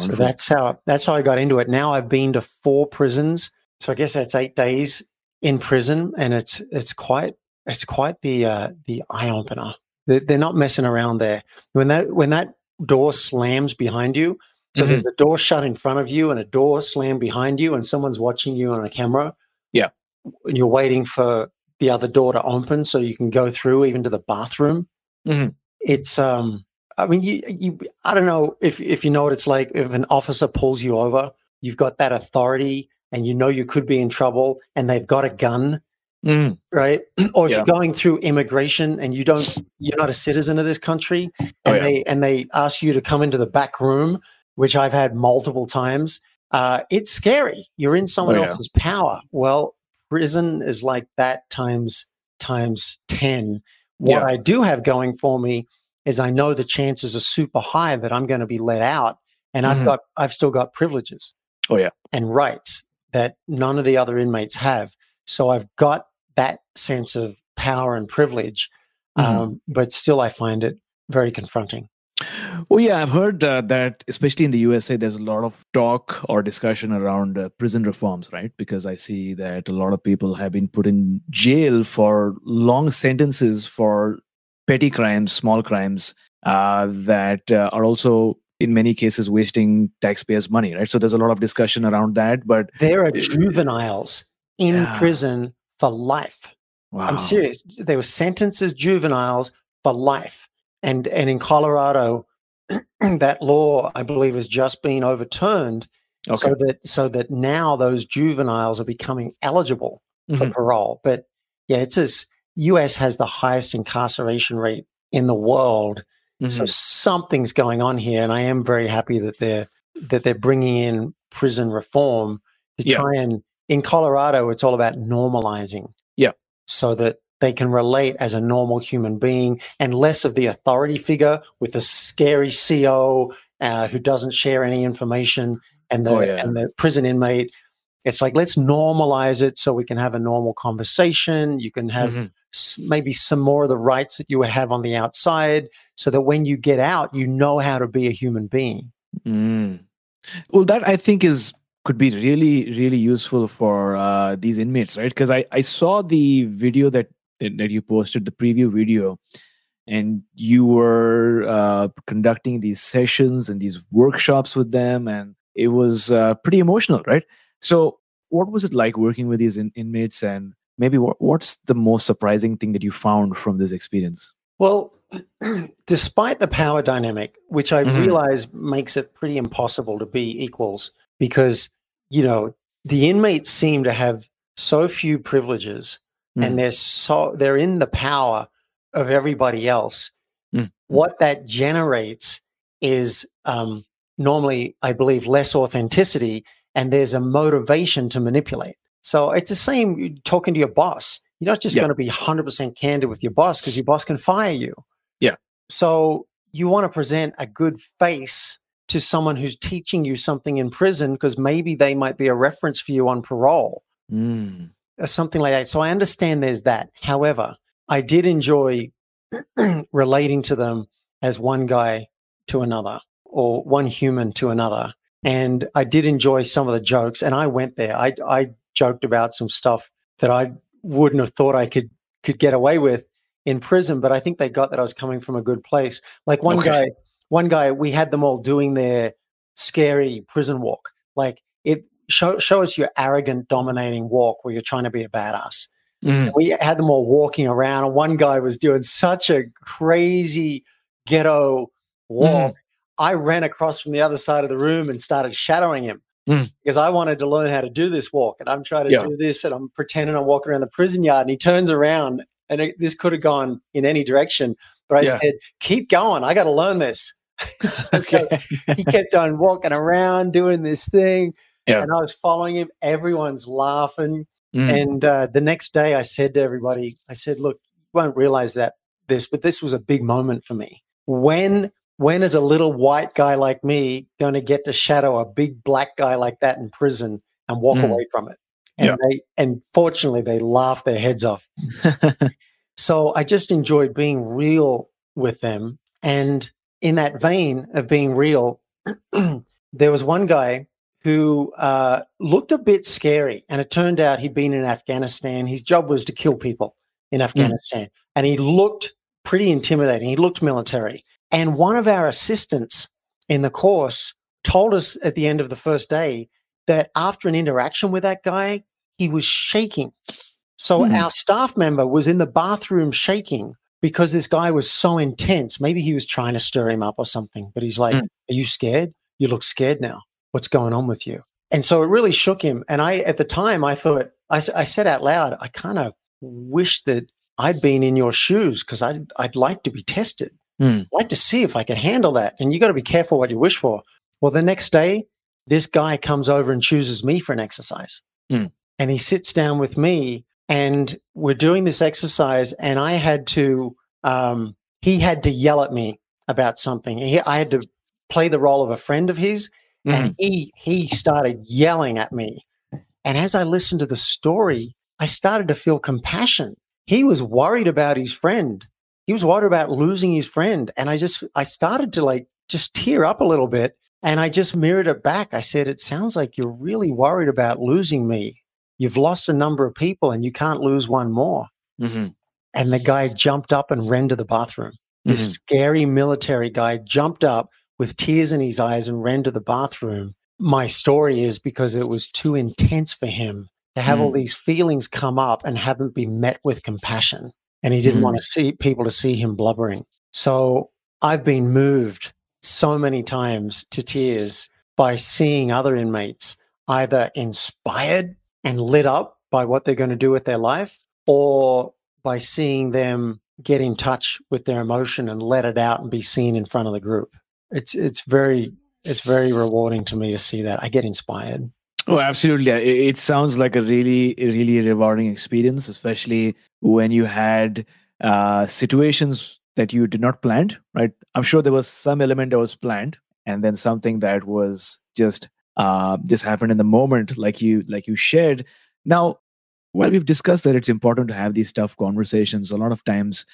so that's how that's how I got into it. Now I've been to four prisons, so I guess that's eight days in prison, and it's it's quite it's quite the uh, the eye opener. They're, they're not messing around there. When that when that door slams behind you, so Mhm. there's a door shut in front of you and a door slammed behind you, and someone's watching you on a camera. Yeah. and you're waiting for the other door to open so you can go through even to the bathroom. Mhm. It's um I mean, you, you, I don't know if, if you know what it's like. If an officer pulls you over, you've got that authority and you know you could be in trouble and they've got a gun, Mhm. right? or if Yeah. you're going through immigration and you don't, you're not a citizen of this country and Oh, yeah. they, and they ask you to come into the back room, which I've had multiple times. Uh, it's scary. You're in someone Oh, yeah. else's power. Well, prison is like that times, times 10. What. I do have going for me is I know the chances are super high that I'm going to be let out and Mhm. I've got I've still got privileges. Oh, yeah. And rights that none of the other inmates have. So I've got that sense of power and privilege. Mhm. Um, but still I find it very confronting. Oh yeah, I've heard uh, that, especially in the USA, there's a lot of talk or discussion around uh, prison reforms, right? Because I see that a lot of people have been put in jail for long sentences for petty crimes, small crimes uh, that uh, are also, in many cases, wasting taxpayers' money, right? So there's a lot of discussion around that. But There are juveniles in Yeah. prison for life. Wow. I'm serious. They were sentenced as juveniles for life. And and in Colorado, that law, I believe, has just been overturned Okay. so that so that now those juveniles are becoming eligible for Mhm. parole. But yeah, it's as US has the highest incarceration rate in the world. So Mhm. something's going on here, and I am very happy that they're that they're bringing in prison reform to Yeah. try and in Colorado, it's all about normalizing. Yeah. so that they can relate as a normal human being and less of the authority figure with the scary CO uh, who doesn't share any information and the Oh, yeah. and the prison inmate. It's like let's normalize it so we can have a normal conversation. You can have Mhm. s- maybe some more of the rights that you would have on the outside so that when you get out you know how to be a human being Mm. Well, that I think is could be really, really useful for uh, these inmates, right? Because I, I saw the video that, that that you posted, the preview video, and you were uh, conducting these sessions and these workshops with them, and it was uh, pretty emotional, right? So, what was it like working with these in- inmates, and maybe what, what's the most surprising thing that you found from this experience? well despite the power dynamic which i Mhm. realize makes it pretty impossible to be equals because you know the inmates seem to have so few privileges Mm. and they're so they're in the power of everybody else Mm. what that generates is um, normally i believe less authenticity and there's a motivation to manipulate so it's the same talking to your boss you're not just Yeah. going to be 100% candid with your boss because your boss can fire you Yeah. so you want to present a good face to someone who's teaching you something in prison because maybe they might be a reference for you on parole Mm. or something like that. So I understand there's that. However, I did enjoy relating to them as one guy to another or one human to another. And I did enjoy some of the jokes. And I went there. I, I joked about some stuff that I wouldn't have thought I could could get away with in prison, but I think they got that I was coming from a good place. Like one Okay. guy, one guy, we had them all doing their scary prison walk. Like it show show us your arrogant, dominating walk where you're trying to be a badass. Mm. We had them all walking around, and one guy was doing such a crazy ghetto walk. I ran across from the other side of the room and started shadowing him Mm. because I wanted to learn how to do this walk. And I'm trying to Yeah. do this, and I'm pretending I'm walking around the prison yard. And he turns around, and it, this could have gone in any direction. But I Yeah. said, "Keep going. I got to learn this." So, so Okay. he kept on walking around doing this thing, Yeah. and I was following him. Everyone's laughing. Mm. And uh, the next day, I said to everybody, I said, "Look, you won't realize that this, but this was a big moment for me. When, when is a little white guy like me going to get to shadow a big black guy like that in prison and walk Mm. away from it?" And Yeah. they, and fortunately, they laughed their heads off. So I just enjoyed being real with them. And in that vein of being real, there was one guy who uh, looked a bit scary. And it turned out he'd been in Afghanistan. His job was to kill people in Afghanistan. And he looked pretty intimidating. He looked military. And one of our assistants in the course told us at the end of the first day that after an interaction with that guy, he was shaking. So Hmm. our staff member was in the bathroom shaking because this guy was so intense. Maybe he was trying to stir him up or something, but he's like, Hmm. Are you scared? You look scared now. What's going on with you? And so it really shook him. And I, at the time, I thought, I said out loud, I kind of wish that I'd been in your shoes because I'd, I'd like to be tested. I'd like to see if I can handle that. And you got to be careful what you wish for. Well, the next day, this guy comes over and chooses me for an exercise. Hmm. And he sits down with me and we're doing this exercise. And I had to, um, he had to yell at me about something. He, I had to play the role of a friend of his Mhm. and he he started yelling at me and as i listened to the story i started to feel compassion he was worried about his friend he was worried about losing his friend and i just i started to like just tear up a little bit and i just mirrored it back i said it sounds like you're really worried about losing me you've lost a number of people and you can't lose one more Mhm. and the guy jumped up and ran to the bathroom this Mhm. scary military guy jumped up with tears in his eyes and ran to the bathroom. My story is because it was too intense for him to have all Mm. these feelings come up and haven't been met with compassion. And he didn't Mm. want to see people to see him blubbering. So I've been moved so many times to tears by seeing other inmates either inspired and lit up by what they're going to do with their life or by seeing them get in touch with their emotion and let it out and be seen in front of the group. It's it's very it's very rewarding to me to see that. I get inspired. Oh, absolutely. It, it sounds like a really, really rewarding experience, especially when you had uh, situations that you did not plan, right? I'm sure there was some element that was planned, and then something that was just uh, this happened in the moment, like you, like you shared. Now, while we've discussed that it's important to have these tough conversations, a lot of times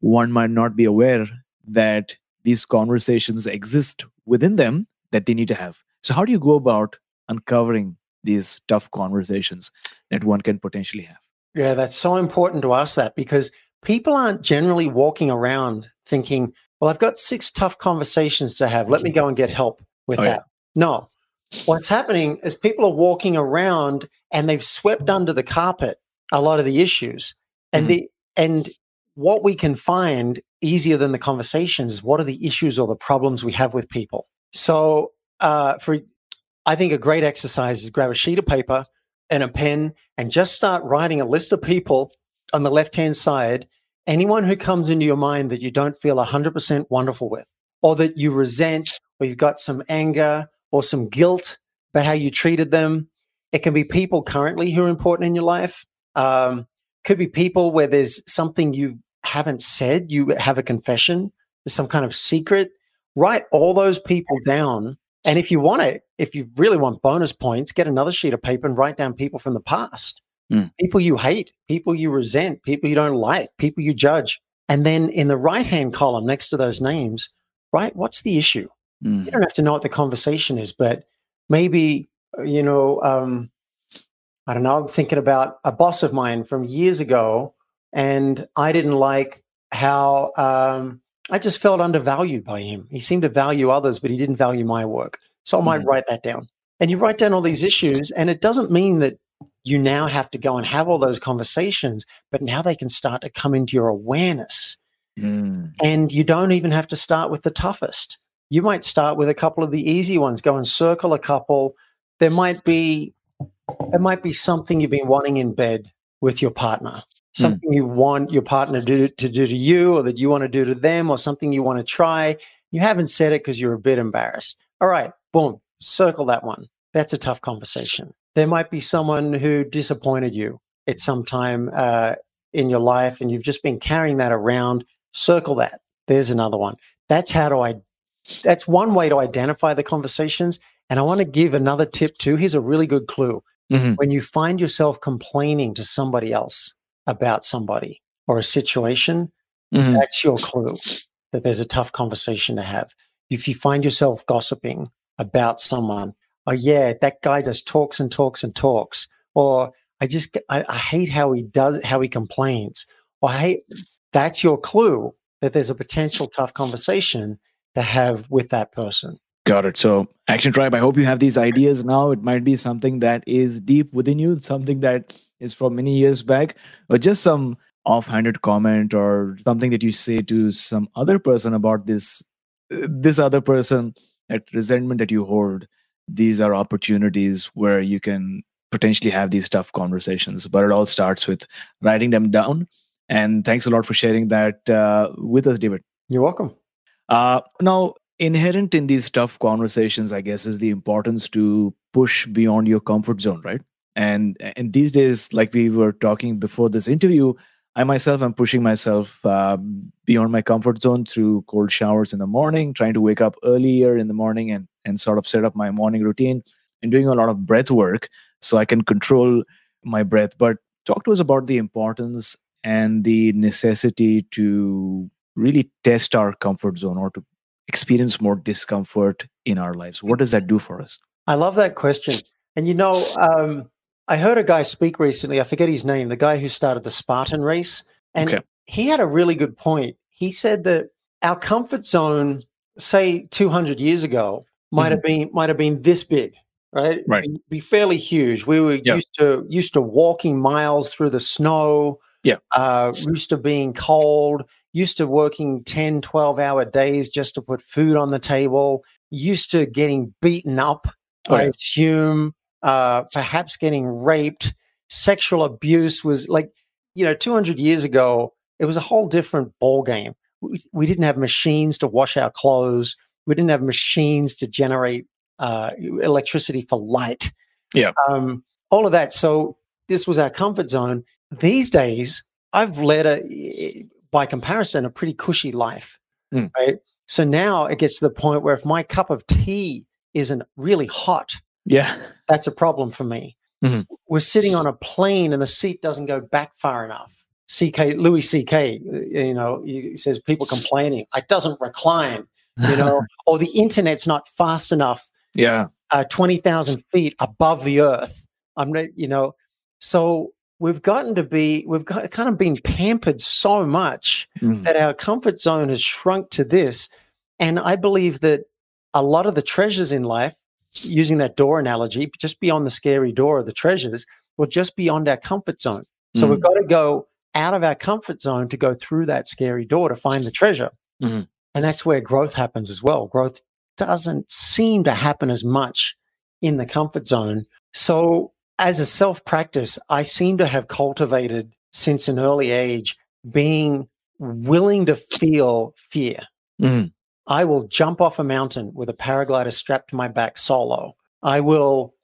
one might not be aware that these conversations exist within them that they need to have. So, how do you go about uncovering these tough conversations that one can potentially have? Yeah, that's so important to ask that because people aren't generally walking around thinking, well, I've got six tough conversations to have. Let me go and get help with Oh, yeah. that. No. What's happening is people are walking around and they've swept under the carpet a lot of the issues. And Mhm. the and what we can find easier than the conversations is what are the issues or the problems we have with people. So uh, for I think a great exercise is grab a sheet of paper and a pen and just start writing a list of people on the left hand side, anyone who comes into your mind that you don't feel 100% wonderful with, or that you resent, or you've got some anger or some guilt about how you treated them. It can be people currently who are important in your life. Um, could be people where there's something you haven't said, you have a confession, there's some kind of secret. Write all those people down. And if you want it, if you really want bonus points, get another sheet of paper and write down people from the past Mm. people you hate, people you resent, people you don't like, people you judge. And then in the right hand column next to those names, right, what's the issue? Mm. You don't have to know what the conversation is, but maybe, uh, you know, um, I don't know, I'm thinking about a boss of mine from years ago, and I didn't like how um, I just felt undervalued by him. He seemed to value others, but he didn't value my work. So I might Mhm. write that down. And you write down all these issues, and it doesn't mean that you now have to go and have all those conversations, but now they can start to come into your awareness. Mm. And you don't even have to start with the toughest. You might start with a couple of the easy ones, go and circle a couple. There might be there might be something you've been wanting in bed with your partner. Something you want your partner to do, to do to you or that you want to do to them or something you want to try. You haven't said it because you're a bit embarrassed. All right, boom, circle that one. That's a tough conversation. There might be someone who disappointed you at some time uh, in your life and you've just been carrying that around. Circle that. There's another one. That's how do I that's one way to identify the conversations. And I want to give another tip too. Here's a really good clue. Mhm. When you find yourself complaining to somebody else about somebody or a situation, Mhm. that's your clue that there's a tough conversation to have. If you find yourself gossiping about someone, oh yeah, that guy just talks and talks and talks, or I just I, I hate how he does how he complains, or I hate that's your clue that there's a potential tough conversation to have with that person. Got it. So, Action Tribe, I hope you have these ideas now. It might be something that is deep within you, something that is from many years back, or just some offhanded comment or something that you say to some other person about this this other person, that resentment that you hold. These are opportunities where you can potentially have these tough conversations, but it all starts with writing them down. And thanks a lot for sharing that uh, with us, David. You're welcome. Uh, now, inherent in these tough conversations, I guess, is the importance to push beyond your comfort zone, right? And and these days, like we were talking before this interview, I myself am pushing myself uh, beyond my comfort zone through cold showers in the morning, trying to wake up earlier in the morning and and sort of set up my morning routine, and doing a lot of breath work so I can control my breath. But talk to us about the importance and the necessity to really test our comfort zone or to experience more discomfort in our lives what does that do for us I love that question. And you know, um, I heard a guy speak recently. I forget his name. The guy who started the Spartan race, and Okay. he had a really good point. He said that our comfort zone, say 200 years ago, might have been might have been this big, right? Right. Be, be fairly huge. We were Yeah. used to used to walking miles through the snow. Yeah. Uh, used to being cold, used to working 10, 12 hour days just to put food on the table, used to getting beaten up, I assume, uh, perhaps getting raped. Sexual abuse was like, you know, 200 years ago, it was a whole different ball game. We, we didn't have machines to wash our clothes. We didn't have machines to generate uh, electricity for light. Yeah. Um, all of that. So this was our comfort zone. These days, I've led a, by comparison, a pretty cushy life. Mm. Right. So now it gets to the point where if my cup of tea isn't really hot, Yeah. that's a problem for me. Mhm. We're sitting on a plane and the seat doesn't go back far enough. CK Louis CK, you know, he says people complaining, it doesn't recline, you know, or the internet's not fast enough, Yeah. uh, twenty thousand feet above the earth. I'm not, you know, so we've gotten to be, we've got kind of been pampered so much Mm. that our comfort zone has shrunk to this. And I believe that a lot of the treasures in life, using that door analogy, just beyond the scary door of the treasures, will just beyond our comfort zone. So we've Mm. got to go out of our comfort zone to go through that scary door to find the treasure. Mhm. And that's where growth happens as well. Growth doesn't seem to happen as much in the comfort zone. So, as a self practice, I seem to have cultivated since an early age being willing to feel fear. Mhm. I will jump off a mountain with a paraglider strapped to my back solo. I will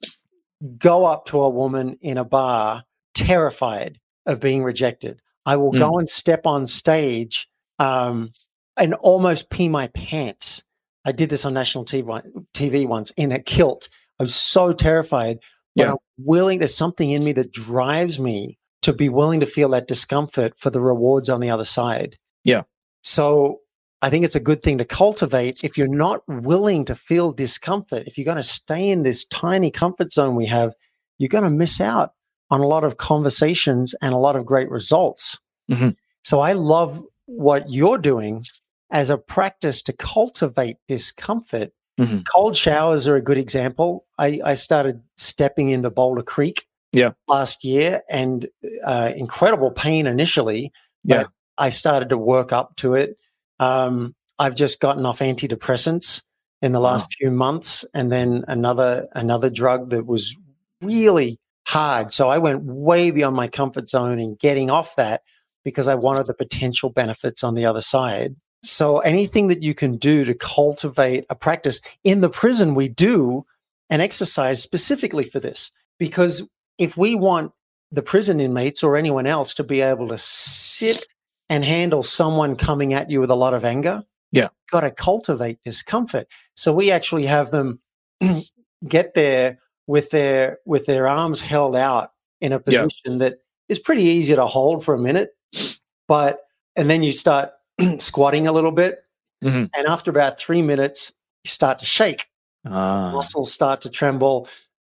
go up to a woman in a bar terrified of being rejected. I will go and step on stage um, and almost pee my pants. I did this on national TV, TV once in a kilt. I was so terrified. But Yeah. I'm willing, there's something in me that drives me to be willing to feel that discomfort for the rewards on the other side. Yeah. So I think it's a good thing to cultivate. If you're not willing to feel discomfort, if you're going to stay in this tiny comfort zone we have, you're going to miss out on a lot of conversations and a lot of great results. Mhm. So I love what you're doing as a practice to cultivate discomfort. Mhm. Cold showers are a good example. I, I started stepping into Boulder Creek Yeah. last year and uh, incredible pain initially. but Yeah. I started to work up to it. Um, I've just gotten off antidepressants in the last Wow. few months, and then another another drug that was really hard. So I went way beyond my comfort zone in getting off that because I wanted the potential benefits on the other side. So anything that you can do to cultivate a practice in the prison, we do an exercise specifically for this because if we want the prison inmates or anyone else to be able to sit and handle someone coming at you with a lot of anger, Yeah. got to cultivate discomfort. So we actually have them get there with their with their arms held out in a Yeah. position that is pretty easy to hold for a minute, but and then you start squatting a little bit, Mhm. and after about three minutes, you start to shake Ah. muscles start to tremble,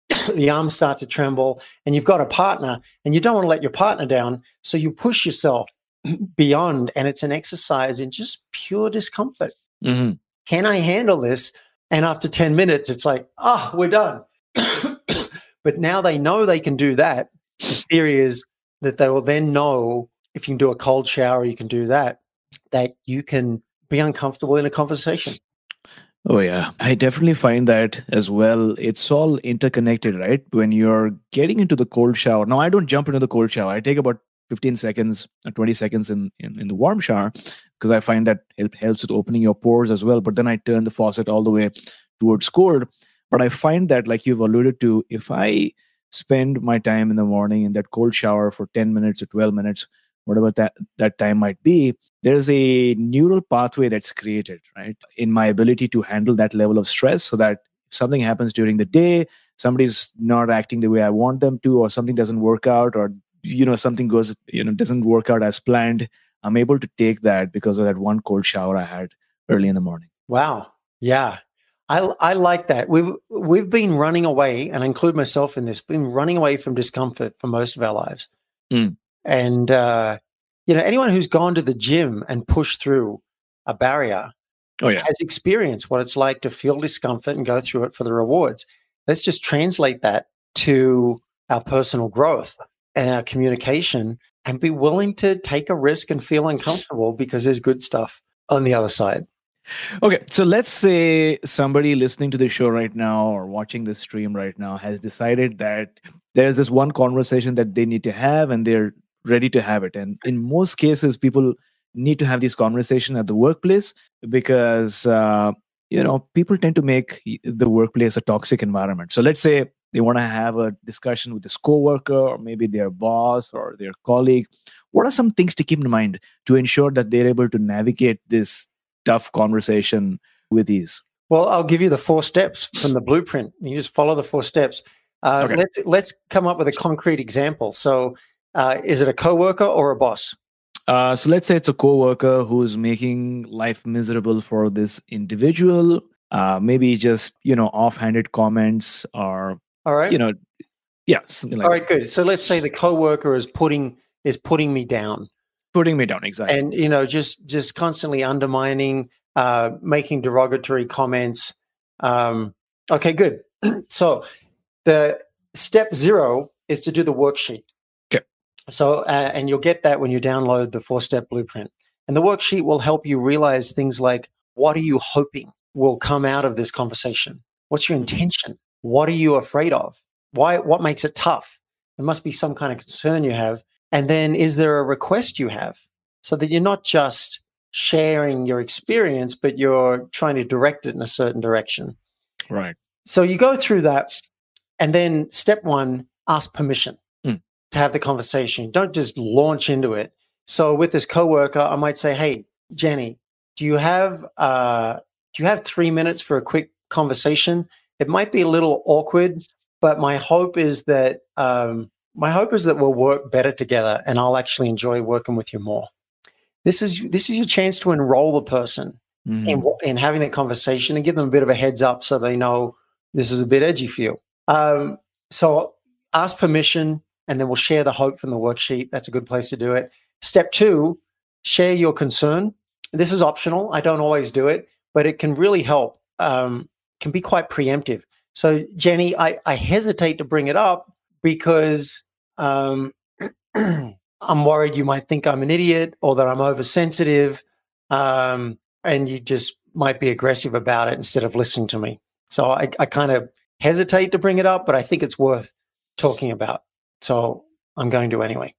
the arms start to tremble, and you've got a partner, and you don't want to let your partner down. So you push yourself beyond, and it's an exercise in just pure discomfort. Mhm. Can I handle this? And after 10 minutes, it's like, ah, we're done. but now they know they can do that. The theory is that they will then know if you can do a cold shower, you can do that, that you can be uncomfortable in a conversation. Oh, yeah. I definitely find that as well. It's all interconnected, right? When you're getting into the cold shower. Now, I don't jump into the cold shower. I take about 15 seconds or 20 seconds in, in, in the warm shower because I find that help, helps with opening your pores as well. But then I turn the faucet all the way towards cold. But I find that, like you've alluded to, if I spend my time in the morning in that cold shower for 10 minutes or 12 minutes, whatever that, that time might be, there's a neural pathway that's created, right? In my ability to handle that level of stress so that if something happens during the day, somebody's not acting the way I want them to, or something doesn't work out, or you know, something goes, you know, doesn't work out as planned. I'm able to take that because of that one cold shower I had early in the morning. Wow. Yeah. I, I like that. We've we've been running away, and I include myself in this, been running away from discomfort for most of our lives. Mm. And uh, you know, anyone who's gone to the gym and pushed through a barrier Oh yeah. has experienced what it's like to feel discomfort and go through it for the rewards. let's just translate that to our personal growth and our communication and be willing to take a risk and feel uncomfortable because there's good stuff on the other side. Okay, so let's say somebody listening to the show right now or watching this stream right now has decided that there's this one conversation that they need to have and they're ready to have it. And in most cases, people need to have this conversation at the workplace because uh, you know people tend to make the workplace a toxic environment. So let's say they want to have a discussion with this coworker or maybe their boss or their colleague. What are some things to keep in mind to ensure that they're able to navigate this tough conversation with ease? Well, I'll give you the four steps from the blueprint. You just follow the four steps. Uh, okay. Let's let's come up with a concrete example. So, uh, is it a coworker or a boss? Uh, so let's say it's a coworker who's making life miserable for this individual. Uh, maybe just you know offhanded comments or all right, you know, yes. Like All right, good. So let's say the coworker is putting is putting me down, putting me down exactly, and you know, just just constantly undermining, uh, making derogatory comments. Um, okay, good. so the step zero is to do the worksheet. So, uh, and you'll get that when you download the four step blueprint. And the worksheet will help you realize things like what are you hoping will come out of this conversation? What's your intention? What are you afraid of? Why? What makes it tough? There must be some kind of concern you have. And then, is there a request you have so that you're not just sharing your experience, but you're trying to direct it in a certain direction? Right. So you go through that. And then, step one, ask permission. To have the conversation. Don't just launch into it. So, with this coworker, I might say, Hey, Jenny, do you have uh, do you have three minutes for a quick conversation? it might be a little awkward, but my hope is that um, my hope is that we'll work better together, and I'll actually enjoy working with you more. This is this is your chance to enroll the person mm-hmm. in in having that conversation and give them a bit of a heads up so they know this is a bit edgy for you. Um, so ask permission, and then we'll share the hope from the worksheet. That's a good place to do it. Step two: share your concern. This is optional. I don't always do it, but it can really help. Um, can be quite preemptive. So, Jenny, I, I hesitate to bring it up because um, I'm worried you might think I'm an idiot or that I'm oversensitive, um, and you just might be aggressive about it instead of listening to me. So I, I kind of hesitate to bring it up, but I think it's worth talking about. So I'm going to anyway.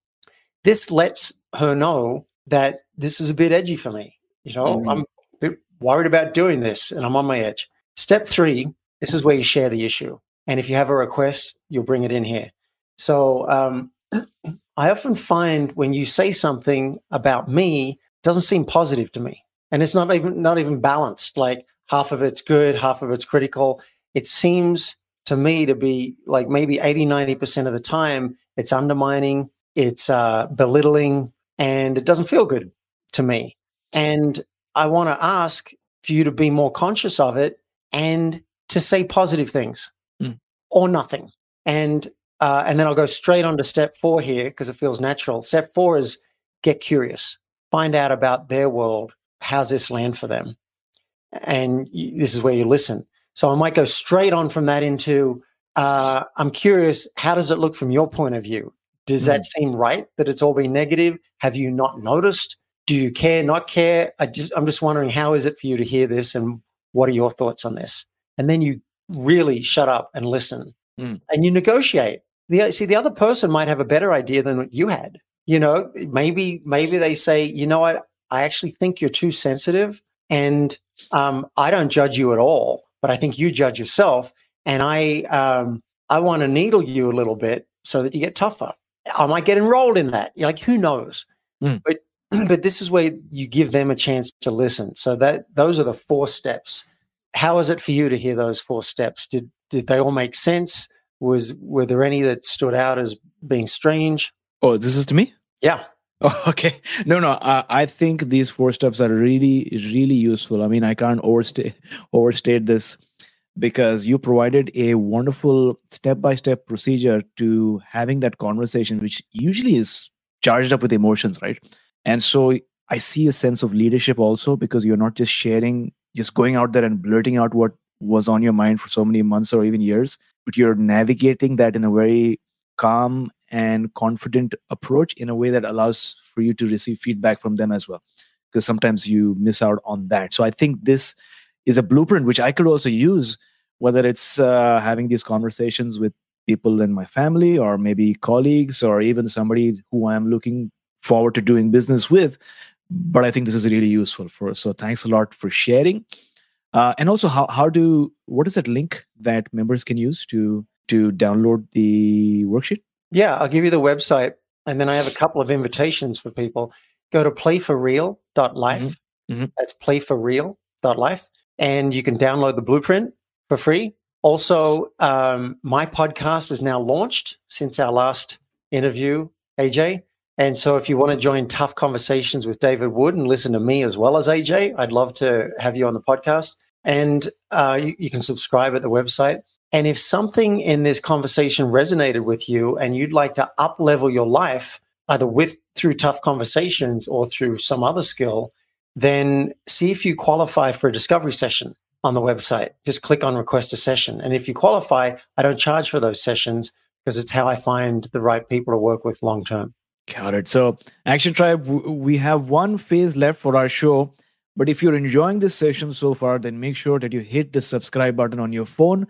This lets her know that this is a bit edgy for me. You know, mm-hmm. I'm a bit worried about doing this and I'm on my edge. Step three, this is where you share the issue. And if you have a request, you'll bring it in here. So um, I often find when you say something about me, it doesn't seem positive to me. And it's not even not even balanced. Like half of it's good, half of it's critical. It seems to me to be like maybe 80, 90% of the time, it's undermining, it's uh, belittling, and it doesn't feel good to me. And I want to ask for you to be more conscious of it and to say positive things mm. or nothing. And uh, and then I'll go straight on to step four here because it feels natural. Step four is get curious, find out about their world. How's this land for them? And you, this is where you listen. So I might go straight on from that into uh, I'm curious, how does it look from your point of view? Does mm. that seem right that it's all been negative? Have you not noticed? Do you care, not care? I just, I'm just wondering, how is it for you to hear this and what are your thoughts on this? And then you really shut up and listen mm. and you negotiate. The, see, the other person might have a better idea than what you had. You know, maybe maybe they say, you know what, I actually think you're too sensitive, and um, I don't judge you at all, but I think you judge yourself, and I um, I want to needle you a little bit so that you get tougher. I might get enrolled in that. You're like, who knows? Mm. But but this is where you give them a chance to listen. So that those are the four steps. How is it for you to hear those four steps? Did did they all make sense? Was were there any that stood out as being strange? Oh, this is to me. Yeah. Oh, okay. No, no. I, I think these four steps are really, really useful. I mean, I can't overstate overstate this because you provided a wonderful step-by-step procedure to having that conversation, which usually is charged up with emotions, right? And so I see a sense of leadership also because you're not just sharing, just going out there and blurting out what was on your mind for so many months or even years, but you're navigating that in a very calm and confident approach in a way that allows for you to receive feedback from them as well. Because sometimes you miss out on that. So I think this is a blueprint which I could also use, whether it's uh, having these conversations with people in my family or maybe colleagues or even somebody who I'm looking forward to doing business with. But I think this is really useful for. So thanks a lot for sharing. Uh, and also, how how do what is that link that members can use to to download the worksheet? Yeah, I'll give you the website, and then I have a couple of invitations for people. Go to playforreal.life. Mm-hmm. Mm-hmm. That's playforreal.life, and you can download the blueprint for free. Also, um, my podcast is now launched since our last interview, AJ. And so, if you want to join Tough Conversations with David Wood and listen to me as well as AJ, I'd love to have you on the podcast. And uh, you, you can subscribe at the website. And if something in this conversation resonated with you and you'd like to up level your life, either with through tough conversations or through some other skill, then see if you qualify for a discovery session on the website. Just click on request a session. And if you qualify, I don't charge for those sessions because it's how I find the right people to work with long term. Got it. So, Action Tribe, we have one phase left for our show. But if you're enjoying this session so far, then make sure that you hit the subscribe button on your phone,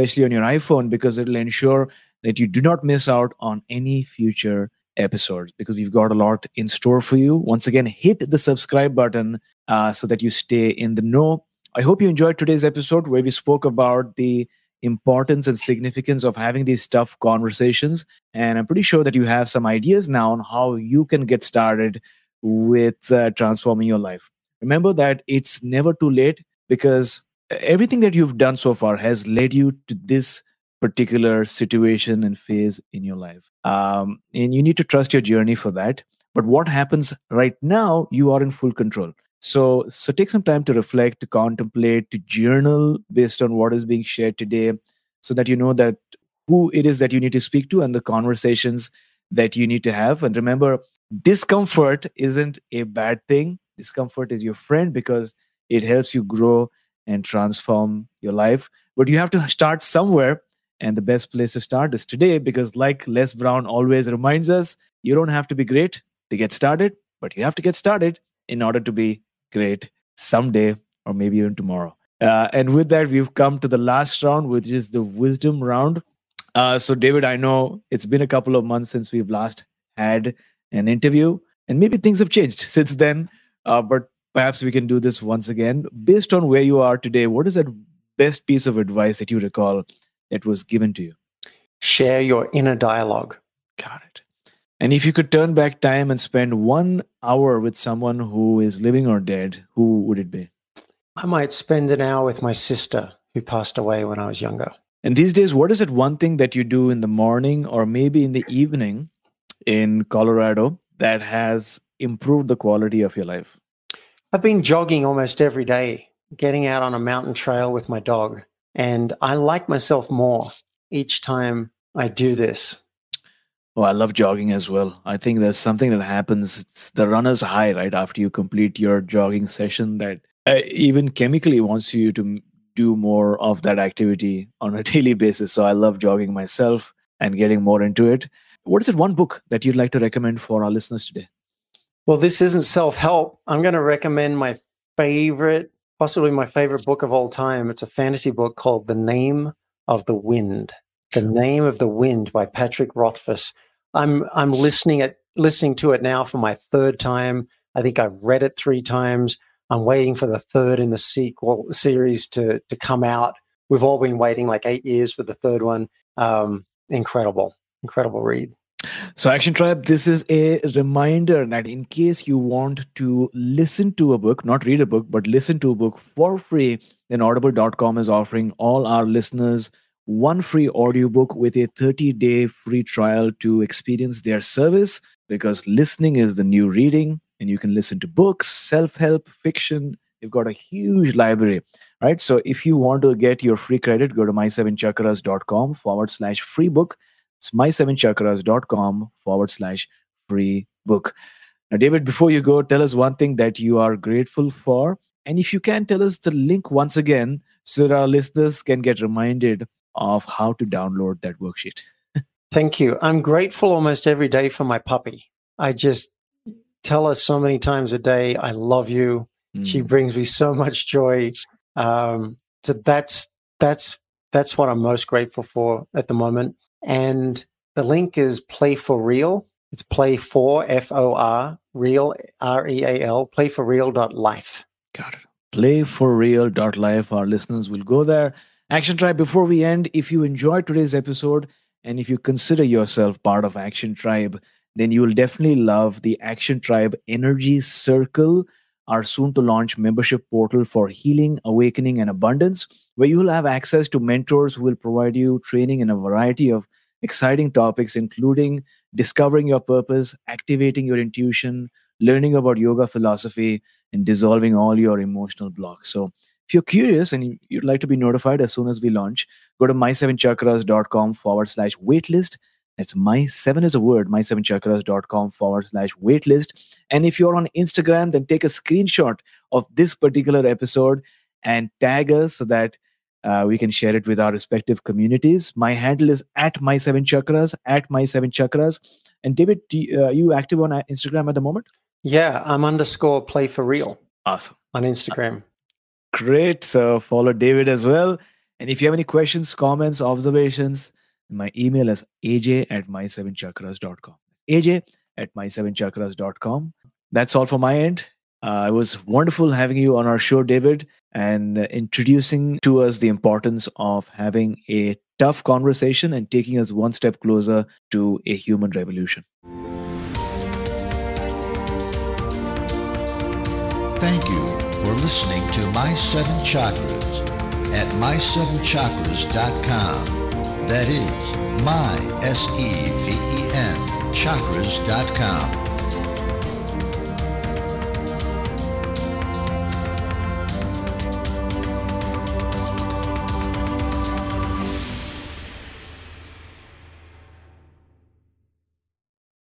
especially on your iPhone, because it'll ensure that you do not miss out on any future episodes because we've got a lot in store for you. Once again, hit the subscribe button uh, so that you stay in the know. I hope you enjoyed today's episode where we spoke about the importance and significance of having these tough conversations. And I'm pretty sure that you have some ideas now on how you can get started with uh, transforming your life. Remember that it's never too late because everything that you've done so far has led you to this particular situation and phase in your life. Um, and you need to trust your journey for that. But what happens right now, you are in full control. So, so take some time to reflect, to contemplate, to journal based on what is being shared today, so that you know that who it is that you need to speak to and the conversations that you need to have. And remember, discomfort isn't a bad thing. Discomfort is your friend because it helps you grow and transform your life. But you have to start somewhere. And the best place to start is today because, like Les Brown always reminds us, you don't have to be great to get started, but you have to get started in order to be great someday or maybe even tomorrow. Uh, and with that, we've come to the last round, which is the wisdom round. Uh, so, David, I know it's been a couple of months since we've last had an interview, and maybe things have changed since then. Uh, but perhaps we can do this once again. Based on where you are today, what is that best piece of advice that you recall that was given to you? Share your inner dialogue. Got it. And if you could turn back time and spend one hour with someone who is living or dead, who would it be? I might spend an hour with my sister who passed away when I was younger. And these days, what is it one thing that you do in the morning or maybe in the evening in Colorado that has improved the quality of your life? I've been jogging almost every day, getting out on a mountain trail with my dog. And I like myself more each time I do this. Oh, I love jogging as well. I think there's something that happens. It's the runner's high, right? After you complete your jogging session, that uh, even chemically wants you to do more of that activity on a daily basis. So I love jogging myself and getting more into it. What is it, one book that you'd like to recommend for our listeners today? Well, this isn't self help. I'm going to recommend my favorite, possibly my favorite book of all time. It's a fantasy book called The Name of the Wind. The Name of the Wind by Patrick Rothfuss. I'm I'm listening at listening to it now for my third time. I think I've read it three times. I'm waiting for the third in the sequel series to to come out. We've all been waiting like eight years for the third one. Um, incredible, incredible read. So, Action Tribe, this is a reminder that in case you want to listen to a book, not read a book, but listen to a book for free, then audible.com is offering all our listeners one free audiobook with a 30 day free trial to experience their service because listening is the new reading and you can listen to books, self help, fiction. They've got a huge library, right? So if you want to get your free credit, go to mysevenchakras.com forward slash free book. It's mysevenchakras.com forward slash free book. Now, David, before you go, tell us one thing that you are grateful for. And if you can, tell us the link once again so that our listeners can get reminded of how to download that worksheet. Thank you. I'm grateful almost every day for my puppy. I just tell her so many times a day, I love you. Mm. She brings me so much joy. Um, so that's that's that's what I'm most grateful for at the moment. And the link is Play for Real. It's Play for F O R Real R E A L. Play for Real dot life. Got it. Play for Real dot life. Our listeners will go there. Action Tribe. Before we end, if you enjoyed today's episode and if you consider yourself part of Action Tribe, then you will definitely love the Action Tribe Energy Circle our soon to launch membership portal for healing, awakening, and abundance, where you will have access to mentors who will provide you training in a variety of exciting topics, including discovering your purpose, activating your intuition, learning about yoga philosophy, and dissolving all your emotional blocks. So, if you're curious and you'd like to be notified as soon as we launch, go to mysevenchakras.com forward slash waitlist it's my seven is a word, mysevenchakras.com forward slash waitlist. And if you're on Instagram, then take a screenshot of this particular episode and tag us so that uh, we can share it with our respective communities. My handle is at my7chakras, at my7chakras. And David, you, uh, you active on uh, Instagram at the moment? Yeah, I'm underscore play for real. Awesome. On Instagram. Great. So follow David as well. And if you have any questions, comments, observations, my email is aj at mysevenchakras.com. aj at mysevenchakras.com. That's all for my end. Uh, it was wonderful having you on our show, David, and introducing to us the importance of having a tough conversation and taking us one step closer to a human revolution. Thank you for listening to My Seven Chakras at mysevenchakras.com. That is my, S-E-V-E-N, chakras.com.